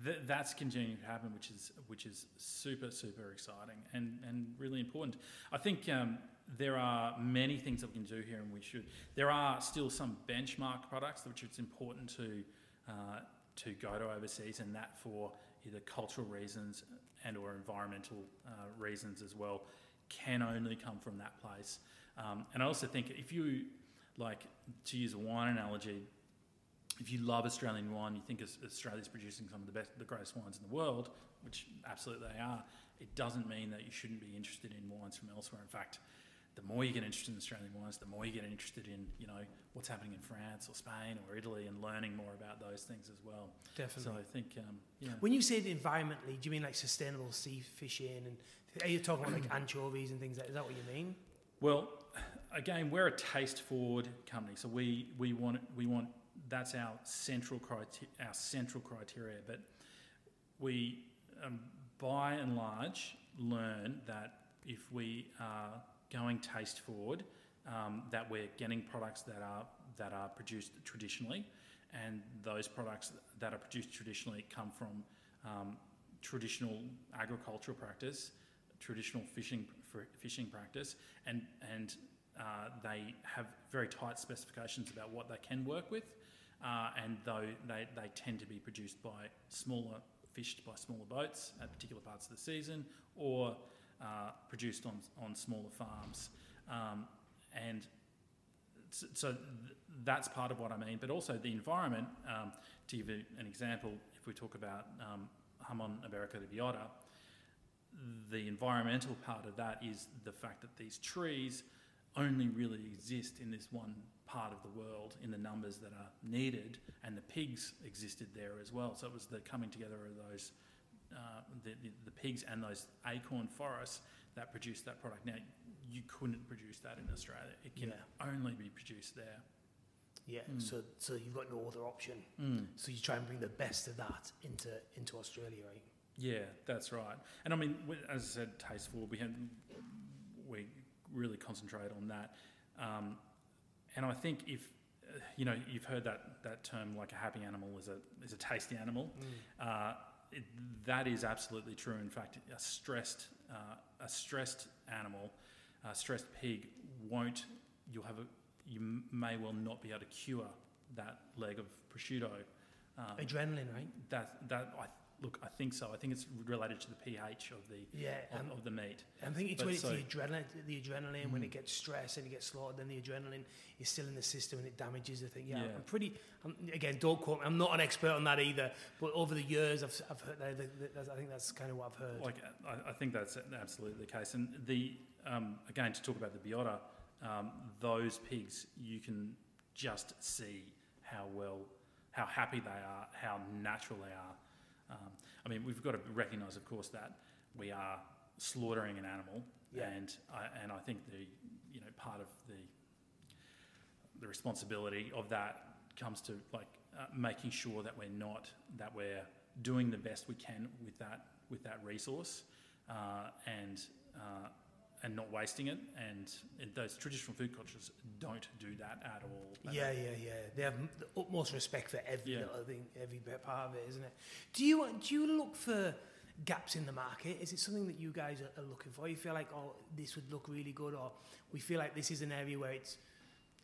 th- that's continuing to happen, which is which is super super exciting and and really important. I think. Um, there are many things that we can do here, and we should. There are still some benchmark products which it's important to uh, to go to overseas, and that for either cultural reasons and or environmental uh, reasons as well, can only come from that place. Um, and I also think if you like to use a wine analogy, if you love Australian wine, you think Aus- Australia's producing some of the best, the greatest wines in the world, which absolutely they are. It doesn't mean that you shouldn't be interested in wines from elsewhere. In fact, the more you get interested in Australian wines, the more you get interested in you know what's happening in France or Spain or Italy, and learning more about those things as well. Definitely. So I think um, yeah. When you say environmentally, do you mean like sustainable sea fishing? And are you talking about like anchovies and things like Is that what you mean? Well, again, we're a taste forward company, so we, we want we want that's our central criteria, our central criteria. But we, um, by and large, learn that if we are going taste forward, um, that we're getting products that are that are produced traditionally, and those products that are produced traditionally come from um, traditional agricultural practice, traditional fishing fishing practice, and and uh, they have very tight specifications about what they can work with, uh, and though they, they tend to be produced by smaller fished by smaller boats at particular parts of the season, or uh, produced on on smaller farms, um, and so th- that's part of what I mean. But also the environment. Um, to give an example, if we talk about um, Jamón Bellota, the environmental part of that is the fact that these trees only really exist in this one part of the world in the numbers that are needed, and the pigs existed there as well. So it was the coming together of those, uh, the, the, the pigs and those acorn forests that produced that product. Now, you couldn't produce that in Australia. It can Yeah. only be produced there. Yeah. Mm. So so you've got no other option. So you try and bring the best of that into into Australia, right? Yeah, that's right. And I mean, as I said, tasteful. We had we really concentrate on that. Um, and I think if uh, you know, you've heard that that term like a happy animal is a is a tasty animal. Uh, it, that is absolutely true. In fact, a stressed uh, a stressed animal, a stressed pig won't. You'll have a you may well not be able to cure that leg of prosciutto. Um, Adrenaline, right? that that I look, I think so. I think it's related to the pH of the Yeah. of, Um, of the meat. I think it's But when it's so- the adrenaline, the adrenaline when Mm. it gets stressed and it gets slaughtered, then the adrenaline is still in the system and it damages the thing. Yeah, Yeah. I'm pretty. I'm, again, don't quote me. I'm not an expert on that either. But over the years, I've, I've heard. I think that's kind of what I've heard. Like I, I think that's absolutely the case. And the um, again to talk about the bellota, um, those pigs you can just see how well, how happy they are, how natural they are. Um, I mean, we've got to recognise, of course, that we are slaughtering an animal, Yeah. and I, and I think the you know part of the the responsibility of that comes to like uh, making sure that we're not that we're doing the best we can with that with that resource uh, and uh, and not wasting it and, and those traditional food cultures don't do that at all Yeah, yeah, yeah. They have the utmost respect for every Yeah. little thing, every bit part of it, isn't it? Do you do you look for gaps in the market? Is it something that you guys are, are looking for? You feel like, oh, this would look really good, or we feel like this is an area where it's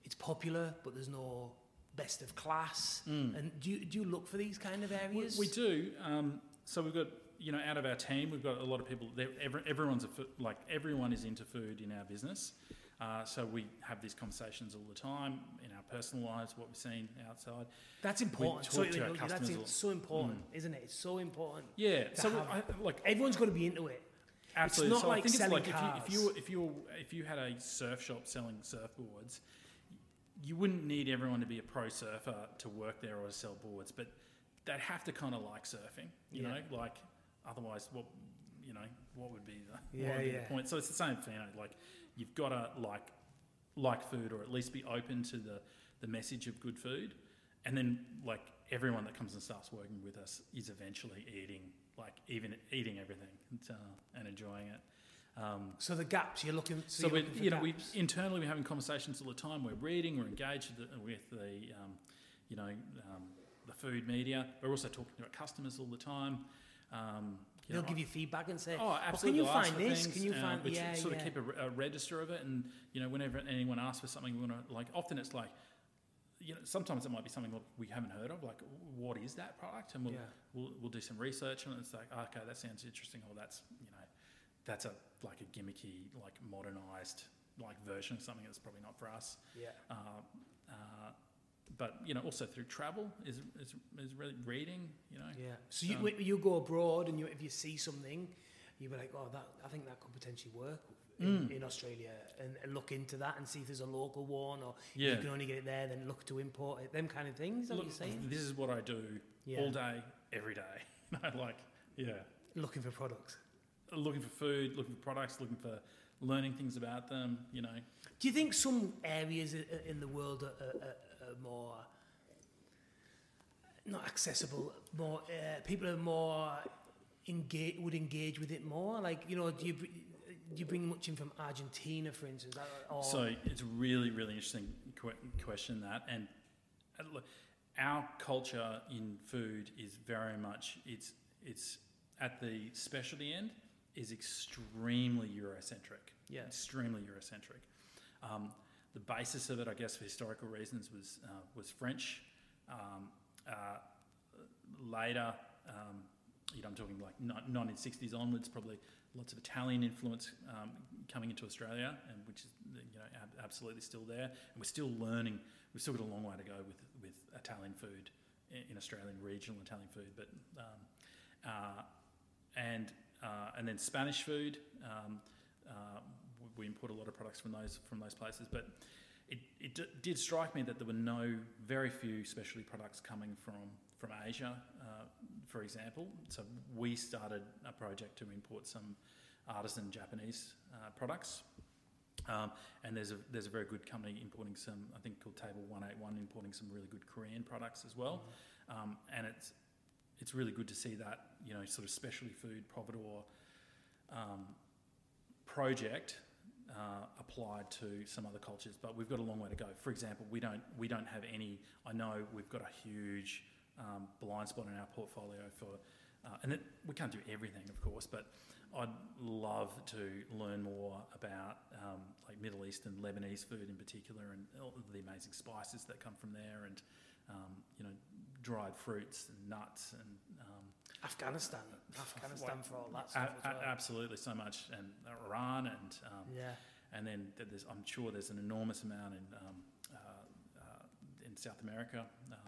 it's popular, but there's no best of class. And do you, do you look for these kind of We, areas? we do. Um, so we've got, you know, out of our team, we've got a lot of people. Every, everyone's a, like everyone is into food in our business. Uh, so we have these conversations all the time in our personal lives, what we've seen outside. That's important. So, to you our know, that's so important, isn't it? It's so important. Yeah. So I, like Everyone's got to be into it. absolutely. It's not so like I think it's selling like cars. if you if you if you if you had a surf shop selling surfboards, you wouldn't need everyone to be a pro surfer to work there or to sell boards, but they'd have to kind of like surfing, you Yeah. know, like otherwise, what you know, what would be the, Yeah, would be yeah. the point? So it's the same thing, you know, like you've got to like like food or at least be open to the the message of good food, and then like everyone that comes and starts working with us is eventually eating like even eating everything and, uh, and enjoying it. Um, So the gaps you're looking. So, so you're looking you know, we internally we're having conversations all the time. We're reading, we're engaged with the, with the um, you know, um, the food media. We're also talking to our customers all the time. Um, you They'll know, give you feedback and say, Oh, "Well, can you find this? things, Can you find? we Yeah, sort yeah. of keep a, a register of it, and you know, whenever anyone asks for something, we want to like. Often it's like, you know, sometimes it might be something we haven't heard of, like what is that product, and we'll Yeah. we'll, we'll do some research, and it's like, oh, okay, that sounds interesting, or that's you know, that's a like a gimmicky, like modernized like version of something that's probably not for us. yeah. Uh, uh, but you know, also through travel is is, is really reading. You know, Yeah. So you, Um, you go abroad and you, if you see something, you be like, oh, that I think that could potentially work in, Mm. in Australia, and, and look into that and see if there's a local one, or if Yeah. you can only get it there, then look to import it. Them kind of things. Is that what Look, you're saying? this is what I do Yeah. all day, every day. I like, yeah, Looking for products. looking for food, looking for products, looking for learning things about them. You know, Do you think some areas i- i- in the world are, are, are, are more not accessible? More uh, people are more engage would engage with it more. Like you know, do you do you bring much in from Argentina, for instance? Or, so it's a really, really interesting que- question that, and uh, look, our culture in food is very much it's it's at the specialty end is extremely Eurocentric. Yeah. extremely Eurocentric. Um, the basis of it, I guess, for historical reasons, was uh, was French. Um, uh, later, um, you know, I'm talking like 1960s onwards, probably lots of Italian influence um, coming into Australia, and which is you know ab- absolutely still there. And we're still learning. We've still got a long way to go with with Italian food in, Australian regional Italian food, but um, uh, and uh, and then Spanish food. We import a lot of products from those from those places, but it, it d- did strike me that there were no very few specialty products coming from from Asia, uh, for example. So we started a project to import some artisan Japanese uh, products. Um, and there's a there's a very good company importing some I think called Table One Eight One importing some really good Korean products as well, um, and it's it's really good to see that you know sort of specialty food providor um, project uh, applied to some other cultures, but we've got a long way to go. For example, we don't we don't have any. I know we've got a huge um, blind spot in our portfolio for, uh, and it, we can't do everything, of course, but I'd love to learn more about um, like Middle Eastern, Lebanese food in particular, and all the amazing spices that come from there, and um, you know, dried fruits and nuts and um, Afghanistan, Afghanistan for all that stuff a- well. absolutely so much, and Iran, and um, Yeah. and then there's, I'm sure there's an enormous amount in um, uh, uh, in South America, um,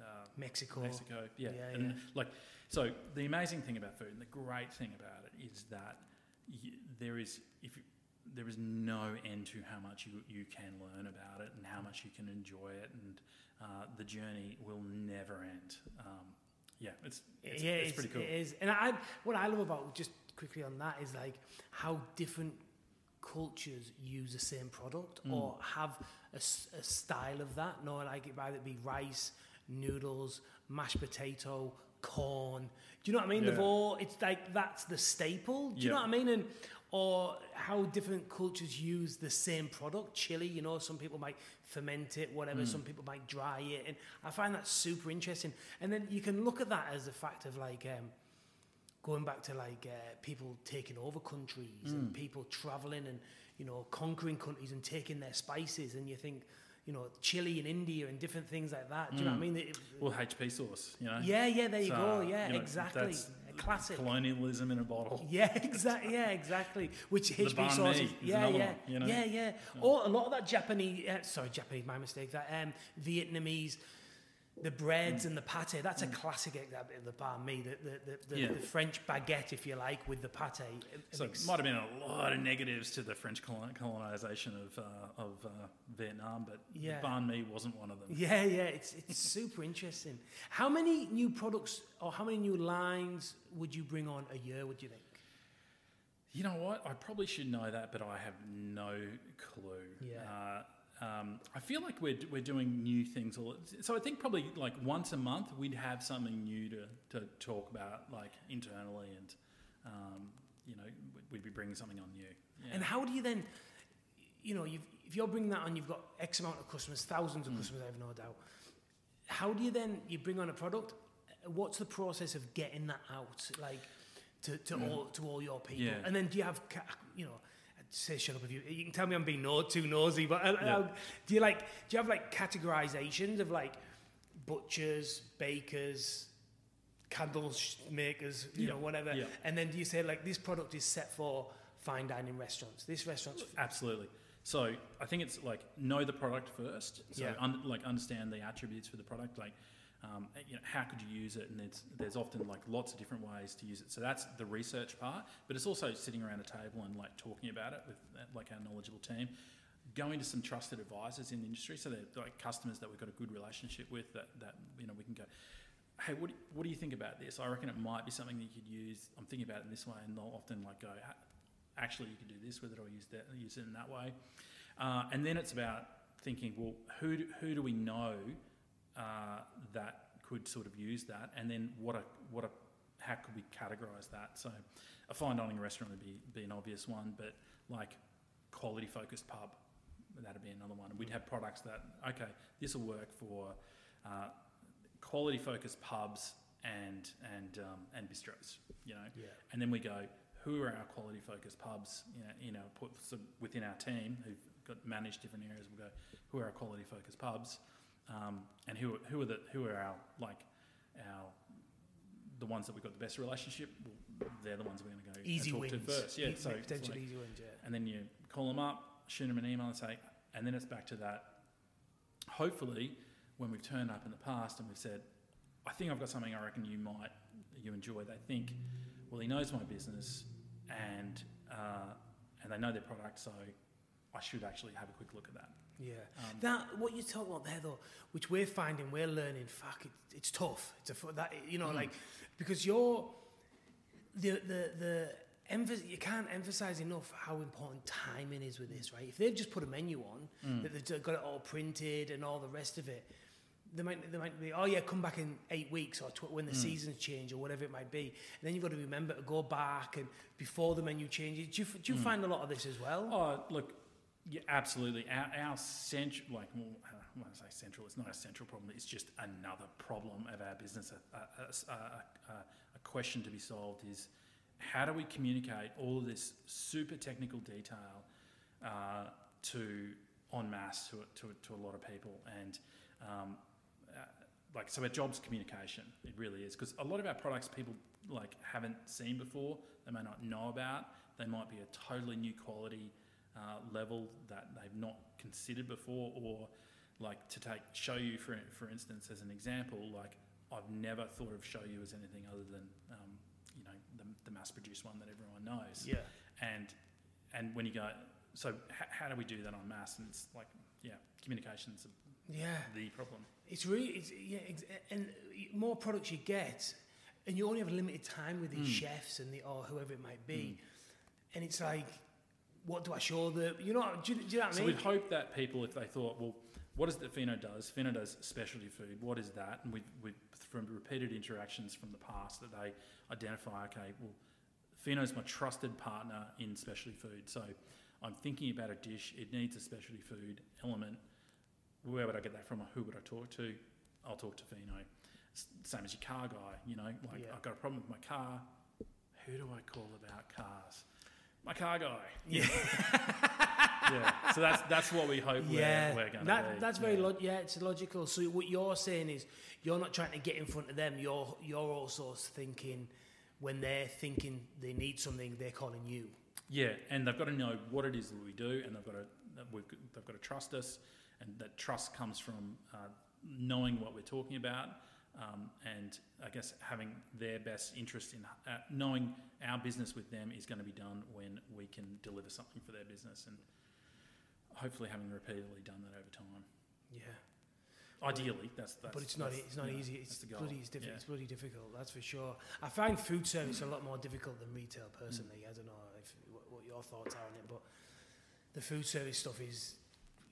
uh, Mexico. Mexico, yeah, Yeah, and yeah. like so. The amazing thing about food, and the great thing about it, is that y there is if you, there is no end to how much you, you can learn about it and how much you can enjoy it, and uh, the journey will never end. Yeah, it's it's, yeah, it's pretty cool. It is, and I what I love about just quickly on that is like how different cultures use the same product Mm. or have a style of that. No, like it either be rice, noodles, mashed potato, corn. Do you know what I mean? They've all it's like that's the staple. Do you know what I mean? And or how different cultures use the same product. Chili, you know, some people might ferment it, whatever. Mm. Some people might dry it, and I find that super interesting. And then you can look at that as a fact of like um, going back to like uh, people taking over countries Mm. and people traveling and you know conquering countries and taking their spices, and you think. You know, chili in India and different things like that. Do you know what I Mm. mean? It- Well, HP sauce, you know. yeah, yeah, there you So, go. Yeah, you know, exactly. that's classic. Colonialism in a bottle. Yeah, exactly. Yeah, exactly. Which HP banh sauce mi is, is yeah, yeah, one, you know? yeah, yeah. Or a lot of that Japanese, uh, sorry, Japanese, my mistake. That um, Vietnamese, the breads and the pate. That's a classic example of the banh mi. The the, the, the, Mm. Yeah. the French baguette, if you like, with the pate. It- So it might have been a lot of negatives to the French colonisation of, uh, of uh, Vietnam, but Yeah. banh mi wasn't one of them. Yeah, yeah, it's it's super interesting. How many new products or how many new lines would you bring on a year? Would you think? You know what? I probably should know that, but I have no clue. Yeah. Uh, um, I feel like we're, we're doing new things. All, so I think probably like once a month we'd have something new to, to talk about, like internally, and um, you know we'd be bringing something on new. Yeah. And how do you then, you know, you've, if you're bringing that on, you've got X amount of customers, thousands of customers, I have no doubt. How do you then, you bring on a product, what's the process of getting that out, like, to, to, all, to all your people? Yeah. And then do you have, ca- you know, I'd say shut up if you, you can tell me I'm being no, too nosy, but uh, Yeah. uh, do you like, do you have like categorizations of like butchers, bakers, candle makers, you Yeah. know, whatever. Yeah. And then do you say like this product is set for fine dining restaurants? This restaurant's Absolutely. So I think it's like know the product first. So Yeah. un- like understand the attributes for the product. Like, um, you know, how could you use it? And there's often like lots of different ways to use it. So that's the research part. But it's also sitting around a table and like talking about it with uh, like our knowledgeable team. Going to some trusted advisors in the industry, so they're like customers that we've got a good relationship with. That that you know we can go. Hey, what do, what do you think about this? I reckon it might be something that you could use. I'm thinking about it in this way, and they'll often like go, actually, you could do this with it, or use that, use it in that way. Uh, and then it's about thinking, well, who do, who do we know uh, that could sort of use that, and then what a what a how could we categorise that? So, a fine dining restaurant would be be an obvious one, but like quality focused pub, that'd be another one. We'd have products that okay, this will work for. Uh, quality focused pubs and and um, and bistros, you know. Yeah. And then we go, who are our quality focused pubs? You know, you know, put so within our team who've got managed different areas. We'll go, who are our quality focused pubs? Um, and who who are the who are our like our the ones that we've got the best relationship? Well, they're the ones we're going to go and easy talk wins. to first. Yeah, E- so it's potentially like- easy wins. Yeah. and then you call them up, shoot them an email and say, and then it's back to that. Hopefully, when we've turned up in the past and we've said, I think I've got something I reckon you might you enjoy. They think, well, he knows my business and uh, and they know their product, so I should actually have a quick look at that. Yeah. Um, that what you talk about there though, which we're finding, we're learning. Fuck, it, it's tough. It's a that you know, Mm. like because you're the the the emphasis. You can't emphasize enough how important timing is with this, right? If they've just put a menu on Mm. that they've got it all printed and all the rest of it. They might, they might be, oh yeah, come back in eight weeks or tw- when Mm. the seasons change or whatever it might be. And then you've got to remember to go back and before the menu changes. Do you, do you find a lot of this as well? Mm. Oh, look, yeah, absolutely. Our, our central, like, well, uh, when I say central, it's not a central problem. It's just another problem of our business. A, a, a, a, a question to be solved is how do we communicate all of this super technical detail uh, to en masse to, to, to a lot of people and um, uh, like so our job's communication it really is because a lot of our products people like haven't seen before they may not know about they might be a totally new quality uh, level that they've not considered before or like to take shoyu for, for instance as an example like i've never thought of show you as anything other than um, you know the, the mass produced one that everyone knows Yeah. and and when you go so h- how do we do that on mass and it's like yeah communication's Yeah. the problem It's really, it's, yeah, ex- and more products you get, and you only have a limited time with these Mm. chefs and the or whoever it might be, and it's like, what do I show them? You know, do, you- do you know what I mean? So we'd hope that people, if they thought, well, what is it that Fino does? Fino does specialty food. What is that? And we, we, from repeated interactions from the past, that they identify, okay, well, Fino's my trusted partner in specialty food. So I'm thinking about a dish. It needs a specialty food element. Where would I get that from? Who would I talk to? I'll talk to Fino. Same as your car guy, you know, like Yeah. I've got a problem with my car. Who do I call about cars? My car guy. Yeah. yeah. So that's that's what we hope yeah, we're, we're going to that, be. that's very yeah. log- yeah, it's logical. So what you're saying is, you're not trying to get in front of them. You're you're also thinking when they're thinking they need something, they're calling you. Yeah, and they've got to know what it is that we do, and they've got to we've, they've got to trust us, and that trust comes from uh, knowing what we're talking about, um, and I guess having their best interest in uh, knowing our business with them is going to be done when we can deliver something for their business, and hopefully having repeatedly done that over time. Yeah. Ideally, that's, that's but it's not it's not know, easy. It's bloody it's, Yeah. it's bloody difficult. That's for sure. I find food service a lot more difficult than retail personally. I don't know if what, what your thoughts are on it, but the food service stuff is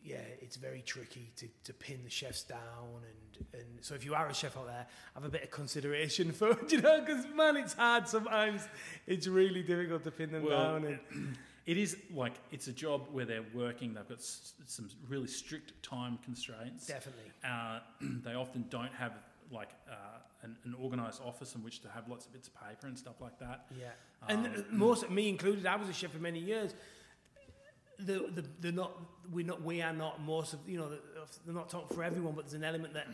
yeah, it's very tricky to, to pin the chefs down and and so if you are a chef out there, have a bit of consideration for you know because man, it's hard sometimes. It's really difficult to pin them Well, down and It is like it's a job where they're working. They've got s- some really strict time constraints. definitely. Uh, they often don't have like uh, an, an organised office in which to have lots of bits of paper and stuff like that. Yeah, and Um, uh, most me included. I was a chef for many years. The the they're not we're not we are not most of you know they're not talking for everyone, but there's an element that,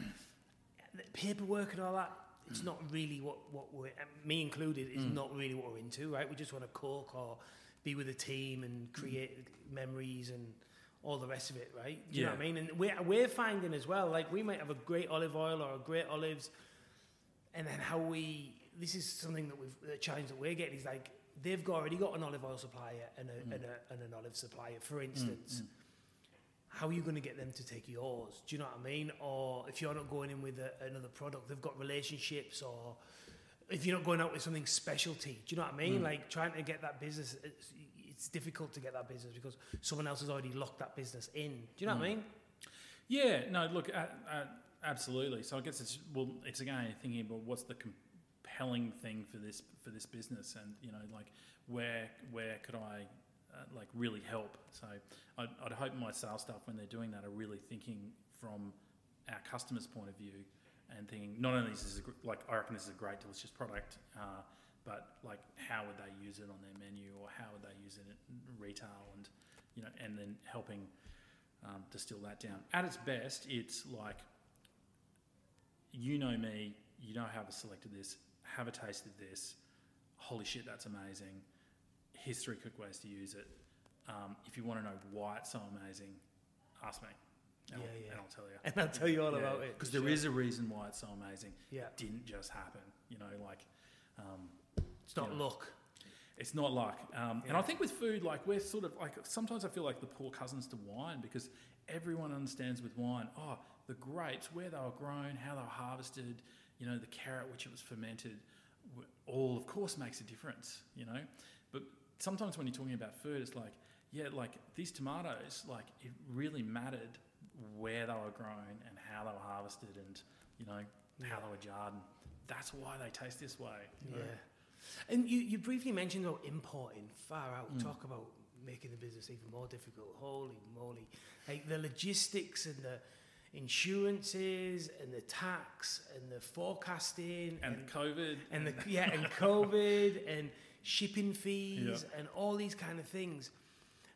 that paperwork and all that. It's not really what what we're me included is Mm. not really what we're into, right? We just want to cook or be with a team and create memories and all the rest of it, right? Do you know what I mean? And we're we're finding as well, like we might have a great olive oil or a great olives, and then how we this is something that we've the challenge that we're getting is like they've got, already got an olive oil supplier and, a, and, a, and an olive supplier for instance. how are you going to get them to take yours? Do you know what i mean? Or if you're not going in with a, another product they've got relationships or if you're not going out with something specialty do you know what i mean? Like trying to get that business it's, it's difficult to get that business because someone else has already locked that business in. Do you know what i mean? Yeah, no, look, uh, uh, absolutely. So I guess it's well, it's again thinking about what's the compelling thing for this for this business, and you know, like where where could I uh, like really help? So I'd, I'd hope my sales staff, when they're doing that, are really thinking from our customers' point of view, and thinking not only is this a, like I reckon this is a great delicious product. Uh, but like, how would they use it on their menu, or how would they use it in retail, and you know, and then helping um, distill that down. At its best, it's like you know me, you know how I've selected this, have a taste of this. Holy shit, that's amazing. Here's three quick ways to use it. Um, if you want to know why it's so amazing, ask me. And, Yeah, I'll, yeah. and I'll tell you. And I'll tell you all about it. Because there sure. is a reason why it's so amazing. Yeah. It didn't just happen. You know, like um, It's not Yeah. luck. it's not luck. Um, And I think with food, like we're sort of like sometimes I feel like the poor cousins to wine because everyone understands with wine. Oh, the grapes, where they were grown, how they were harvested. You know, the carrot which it was fermented. All of course makes a difference. You know, but sometimes when you're talking about food, it's like yeah, like these tomatoes, like it really mattered where they were grown and how they were harvested and you know how they were jarred. And that's why they taste this way. you know. Yeah. And you, you briefly mentioned about importing far out. Mm. Talk about making the business even more difficult. Holy moly. Like the logistics and the insurances and the tax and the forecasting And and, COVID. and the yeah and COVID and shipping fees and all these kind of things.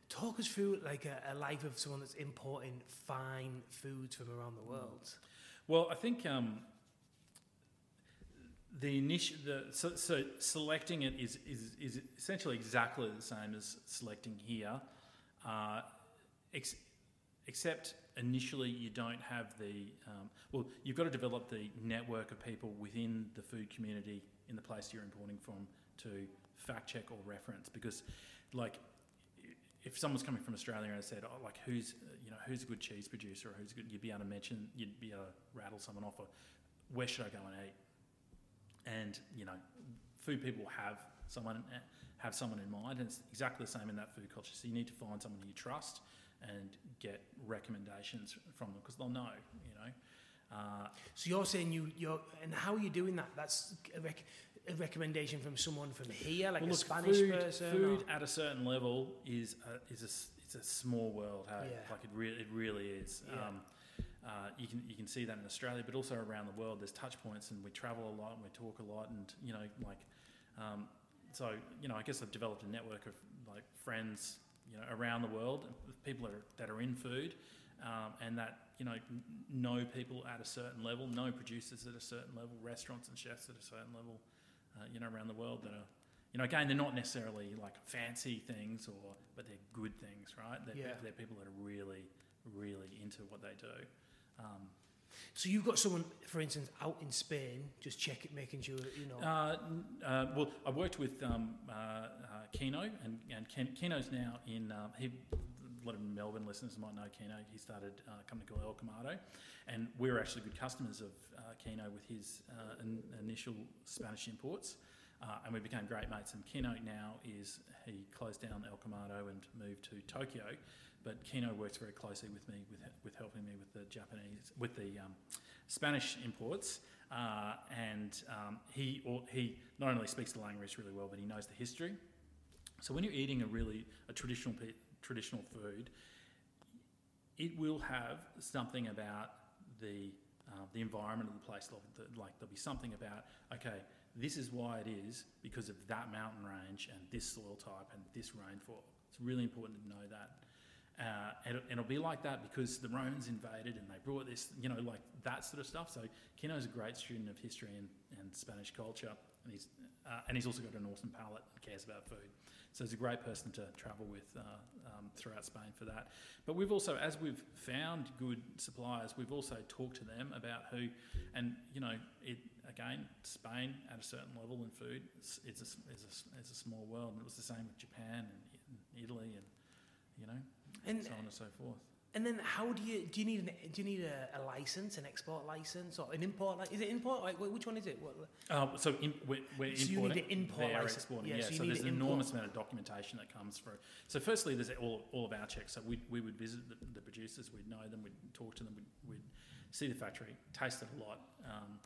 Talk us through like a, a life of someone that's importing fine foods from around the world. Well, I think um, the initial, the so, so selecting it is, is is essentially exactly the same as selecting here, uh, ex- except initially you don't have the um, well, you've got to develop the network of people within the food community in the place you're importing from to fact check or reference because, like. If someone's coming from Australia and said, "Oh, like who's you know who's a good cheese producer or who's good," you'd be able to mention, you'd be able to rattle someone off. Or where should I go and eat? and you know, food people have someone have someone in mind, and it's exactly the same in that food culture. So you need to find someone you trust and get recommendations from them because they'll know, you know. Uh, So you're saying you you're and how are you doing that? That's a, rec- a recommendation from someone from here, like well, a look, Spanish food, person. food or- at a certain level is a, is a it's a small world. Hey, Yeah. like it really it really is. Yeah. Um, uh, you can you can see that in Australia, but also around the world. There's touch points, and we travel a lot, and we talk a lot, and you know, like, um, so you know, I guess I've developed a network of like friends, you know, around the world, people that are, that are in food, um, and that you know know people at a certain level, know producers at a certain level, restaurants and chefs at a certain level, uh, you know, around the world that are. You know, again, they're not necessarily like fancy things, or but they're good things, right? They're, Yeah. they're people that are really, really into what they do. Um, So you've got someone, for instance, out in Spain, just check it, making sure that, you know. Uh, uh, well, I worked with um, uh, uh, Keno, and, and Ken, Keno's now in. Um, he, a lot of Melbourne listeners might know Keno. He started uh, a company called El Camado, and we were actually good customers of uh, Keno with his in, initial Spanish imports, uh, and we became great mates. And Keno now is he closed down El Camado and moved to Tokyo, but Kino works very closely with me with with helping me with the Japanese with the um, Spanish imports. Uh, and um, he he not only speaks the language really well, but he knows the history. So when you're eating a really a traditional traditional food, it will have something about the uh, the environment of the place. Like there'll be something about okay, this is why it is because of that mountain range and this soil type and this rainfall. It's really important to know that. Uh, and, and it'll be like that because the Romans invaded and they brought this, you know, like that sort of stuff. So Keno's a great student of history and, and Spanish culture, and he's uh, and he's also got an awesome palate and cares about food. So he's a great person to travel with uh, um, throughout Spain for that. But we've also, as we've found good suppliers, we've also talked to them about who, and you know, it again, Spain at a certain level in food, it's, a, it's, a, it's a small world, and it was the same with Japan and Italy and you know, and so on and so forth. and then how do you do you need an, do you need a, a license, an export license, or an import? Like, is it import? Like, which one is it? What, Uh, so in, we're, we're So you need importing. an license. exporting. Yeah, Yeah, so so, there's an an import. enormous amount of documentation that comes through. So firstly, there's all, all of our checks. So we, we would visit the, the producers, we'd know them, we'd talk to them, we'd, we'd see the factory, taste it a lot. Um,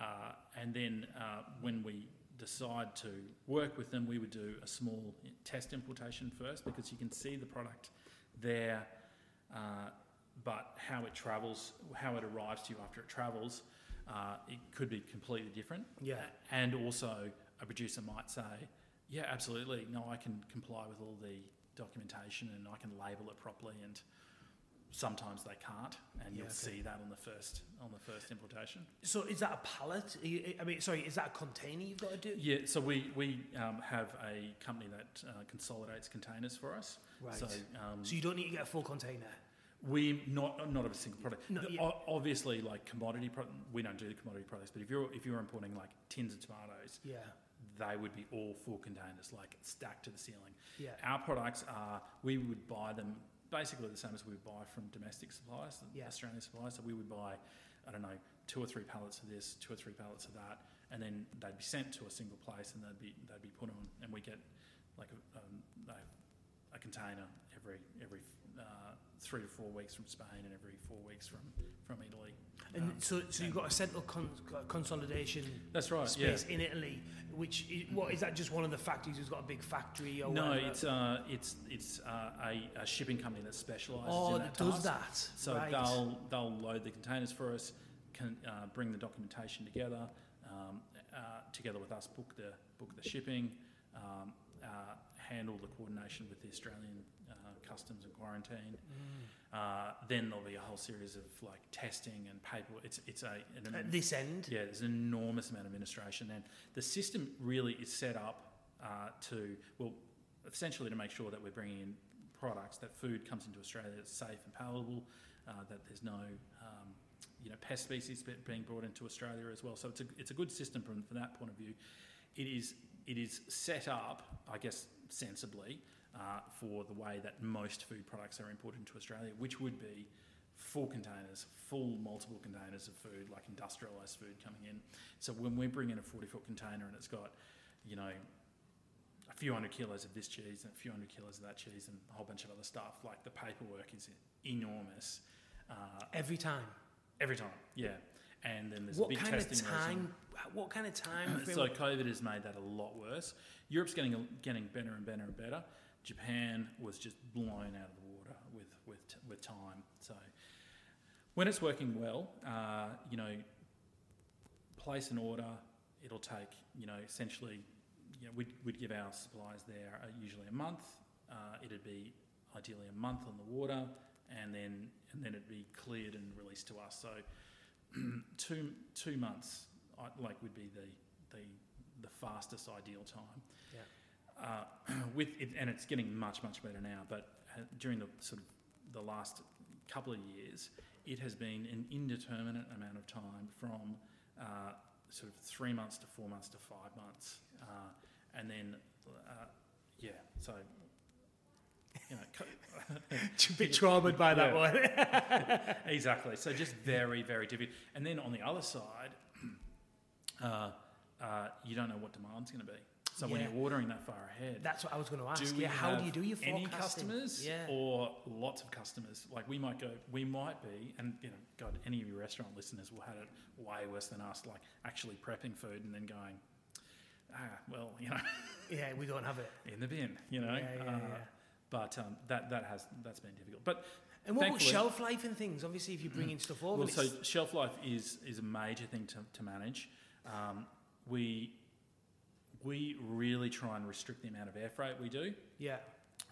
uh, and then uh, when we decide to work with them, we would do a small test importation first because you can see the product there, uh, but how it travels, how it arrives to you after it travels, uh, it could be completely different. Yeah. And also, a producer might say, yeah, absolutely, no, I can comply with all the documentation and I can label it properly and sometimes they can't and Yeah, you'll okay. see that on the first on the first importation so is that a pallet? I mean, sorry, is that a container you've got to do? yeah so we we um, have a company that uh, consolidates containers for us Right. so um, So you don't need to get a full container. We not not of a single product. No, The-. Obviously, like commodity, pro- we don't do the commodity products. But if you're if you're importing like tins of tomatoes, Yeah. they would be all full containers, like stacked to the ceiling. Yeah. Our products are we would buy them basically the same as we would buy from domestic suppliers, Yeah. Australian suppliers. So we would buy, I don't know, two or three pallets of this, two or three pallets of that, and then they'd be sent to a single place and they'd be they'd be put on, and we get like a, um, a, a container every every uh, three to four weeks from Spain and every four weeks from from Italy. And Um, so, so you've got a central con- consolidation That's right. yeah. space in Italy, which is, what is that? Just one of the factories who's got a big factory or No, whatever? it's uh, it's it's uh, a, a shipping company that specialises oh, in that that does task. that. So right. they'll they'll load the containers for us, can uh, bring the documentation together, um, uh, together with us, book the book the shipping, um, uh, handle the coordination with the Australian uh, customs and quarantine. Uh, then there'll be a whole series of like testing and paper. It's it's a an, At this end. yeah, there's an enormous amount of administration, and the system really is set up uh, to well, essentially to make sure that we're bringing in products that food comes into Australia that's safe and palatable, uh, that there's no um, you know pest species being brought into Australia as well. So it's a it's a good system from, from that point of view. It is it is set up, I guess, sensibly uh, for the way that most food products are imported into Australia, which would be full containers, full multiple containers of food, like industrialised food coming in. So when we bring in a 40 foot container and it's got, you know, a few hundred kilos of this cheese and a few hundred kilos of that cheese and a whole bunch of other stuff, like the paperwork is enormous uh, Every time. every time. Yeah. And then there's What a big kind of testing regime. time? What kind of time? So COVID has made that a lot worse. Europe's getting getting better and better and better. Japan was just blown out of the water with with with time. So when it's working well, uh, you know, place an order. It'll take you know essentially, you know, we'd, we'd give our suppliers there uh, usually a month. Uh, it'd be ideally a month on the water, and then and then it'd be cleared and released to us. So two two months I- like would be the the the fastest ideal time. Yeah. Uh, with it, and it's getting much much better now. But uh, during the sort of the last couple of years, it has been an indeterminate amount of time from uh, sort of three months to four months to five months, uh, and then uh, yeah, so. You know, a bit traumatized by that Yeah. one. exactly. So just very, very difficult. And then on the other side, uh, uh, you don't know what demand's going to be. So when you're ordering that far ahead, That's what I was going to ask. yeah, how do you do your forecasting? any customers Yeah. or lots of customers? Like we might go, we might be, and you know, God, any of your restaurant listeners will have it way worse than us. Like actually prepping food and then going, ah, well, you know, yeah, we don't have it. in the bin, you know. Yeah, yeah, Uh, yeah. But um, that that has that's been difficult. But And what about shelf life and things? Obviously, if you're bringing stuff over, Well, so shelf life is is a major thing to, to manage. Um, we we really try and restrict the amount of air freight we do yeah,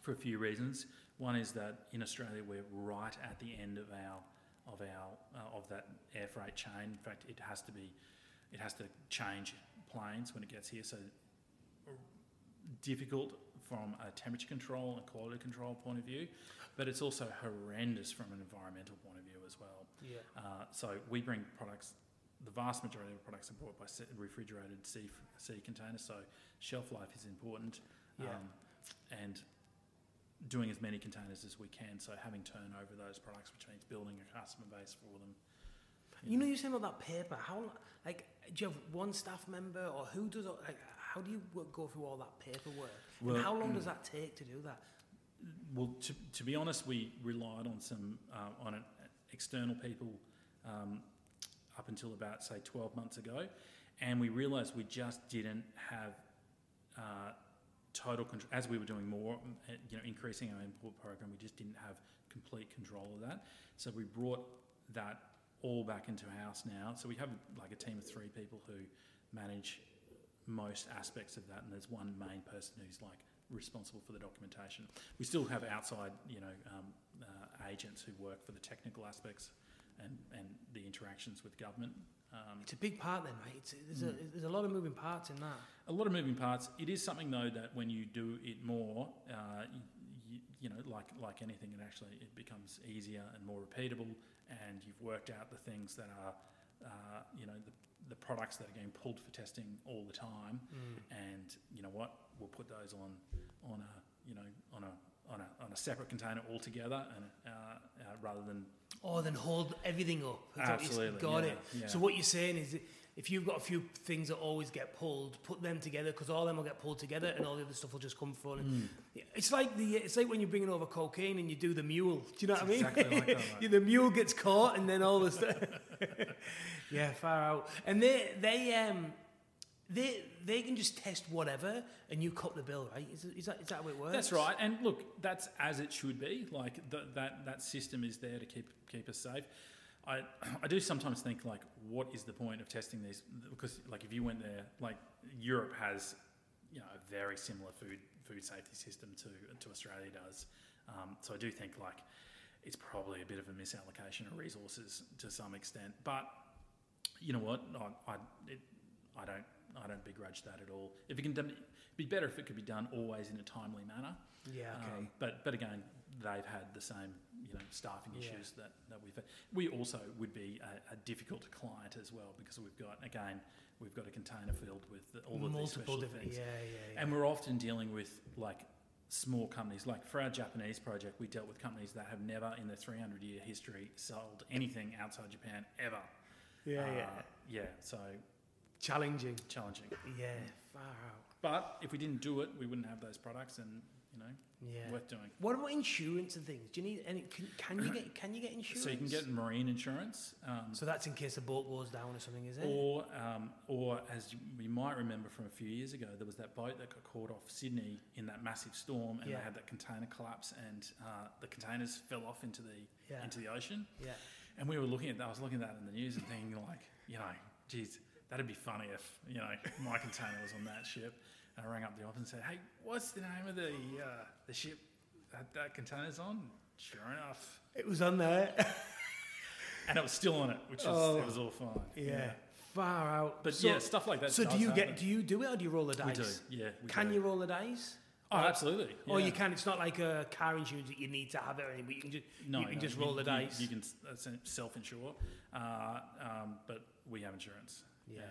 for a few reasons. One is that in Australia we're right at the end of our of our uh, of that air freight chain. In fact, it has to be it has to change planes when it gets here. So difficult from a temperature control and quality control point of view, but it's also horrendous from an environmental point of view as well. yeah. Uh, so we bring products. The vast majority of products are brought by refrigerated sea sea containers. So shelf life is important, Yeah. um, and doing as many containers as we can. So having turnover those products, which means building a customer base for them. You know, you're saying about that paper. How, like, do you have one staff member, or who does? it- Like, how do you go through all that paperwork? Well- and how long does that take to do that? Well, to, to be honest, we relied on some uh, on an external people um, up until about say 12 months ago, and we realised we just didn't have uh, total control as we were doing more, uh, you know, increasing our import program. We just didn't have complete control of that, so we brought that all back into house now. So we have like a team of three people who manage most aspects of that, and there's one main person who's like responsible for the documentation. We still have outside, you know, um, uh, agents who work for the technical aspects and, and the interactions with government. Um, It's a big part, then, right? It's, there's, a, Mm. there's a lot of moving parts in that. a lot of moving parts. It is something though that when you do it more, uh, you, you know, like like anything, it actually it becomes easier and more repeatable, and you've worked out the things that are, uh, you know, the, the products that are getting pulled for testing all the time, Mm. and you know what, we'll put those on on a you know on a on a, on a separate container altogether, and uh, uh, rather than Or then hold everything up. That's Absolutely, Got yeah, it. yeah. So what you're saying is if you've got a few things that always get pulled, put them together because all them will get pulled together and all the other stuff will just come from. Mm. It's like the it's like when you're bringing over cocaine and you do the mule. Do you know what I mean? exactly like that. The mule gets caught and then all the stuff. yeah, far out. And they they um they they can just test whatever and you cut the bill, right? Is, is that is that how it works? That's right, and look, that's as it should be. Like th- that that system is there to keep keep us safe. I I do sometimes think like, what is the point of testing these? Because like if you went there, like Europe has, you know, a very similar food food safety system to to Australia does. Um, so I do think like it's probably a bit of a misallocation of resources to some extent, but you know what? I I, it, I don't I don't begrudge that at all. If it can done, be better if it could be done always in a timely manner. Yeah, okay. Um, but but again, they've had the same you know staffing Yeah. issues that, that we've had. We also would be a, a difficult client as well because we've got again we've got a container filled with the, all of these Multiple special different things, yeah, yeah, yeah. and we're often dealing with like small companies. Like for our Japanese project, we dealt with companies that have never in their 300 year history sold anything outside Japan ever. Yeah, Uh, yeah. yeah. So Challenging. challenging. Yeah, far out. But if we didn't do it, we wouldn't have those products, and you know, Yeah. worth doing. What about insurance and things? Do you need any? Can, can you get can you get insurance? So you can get marine insurance, um, So that's in case the boat goes down or something, is it? or um, or as you, you might remember from a few years ago, there was that boat that got caught off Sydney in that massive storm, and Yeah. they had that container collapse, and uh, the containers fell off into the Yeah. into the ocean. yeah. And we were looking at that. I was looking at that in the news and thinking, like, you know, geez, that'd be funny if you know my container was on that ship. And I rang up the office and said, "Hey, what's the name of the uh, the ship that that container's on?" Sure enough, It was on there. and it was still on it, which is Oh. it was all fine. yeah. Far out. But So- yeah, stuff like that. So do you happen. get? Do you do it or do you roll the dice? We do. Yeah. Can do. you roll the dice? Oh, absolutely. Or you can. It's not like a car insurance that you need to have it, or anything, but you can just No, you can no, just roll the you, dice. You can self insure, uh, um, but we have insurance. Yeah.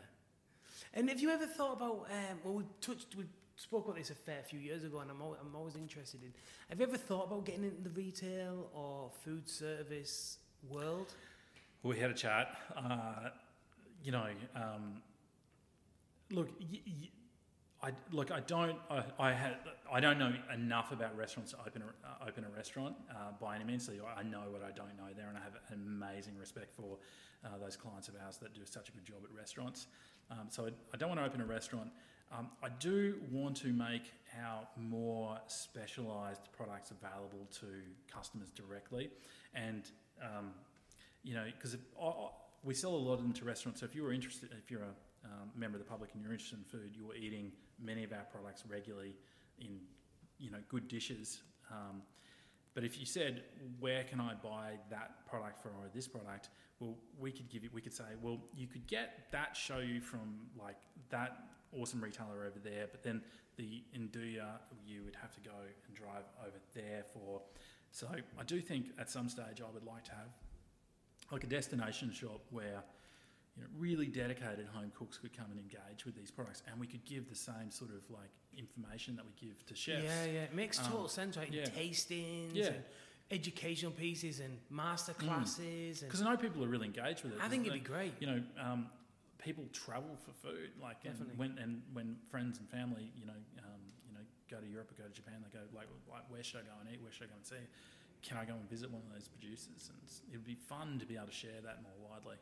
And have you ever thought about? Um, well, we touched, we spoke about this a fair few years ago, and I'm always, I'm always interested in. Have you ever thought about getting into the retail or food service world? We had a chat. Uh, you know, um, look, y- y- I look. I don't. I, I had. I don't know enough about restaurants to open a, uh, open a restaurant uh, by any means. So I know what I don't know there, and I have an amazing respect for uh, those clients of ours that do such a good job at restaurants. Um, so I, I don't want to open a restaurant. Um, I do want to make our more specialised products available to customers directly, and um, you know, because we sell a lot into restaurants. So if you were interested, if you're a um, member of the public and you're interested in food, you're eating many of our products regularly in, you know, good dishes. Um, but if you said, where can I buy that product or this product? Well, we could give you, we could say, well, you could get that shoyu from like that awesome retailer over there, but then the 'nduja, you would have to go and drive over there for. So I do think at some stage I would like to have like a destination shop where you know really dedicated home cooks could come and engage with these products, and we could give the same sort of like information that we give to chefs. Yeah, yeah, it makes total Um, sense, right? yeah. Tastings, Yeah. and educational pieces, and master classes, and Because I know people are really engaged with it. I think it'd be great. You know, um, people travel for food, like and when and when friends and family, you know, um, you know, go to Europe or go to Japan, they go like, like, where should I go and eat? Where should I go and see? Can I go and visit one of those producers? And it'd be fun to be able to share that more widely.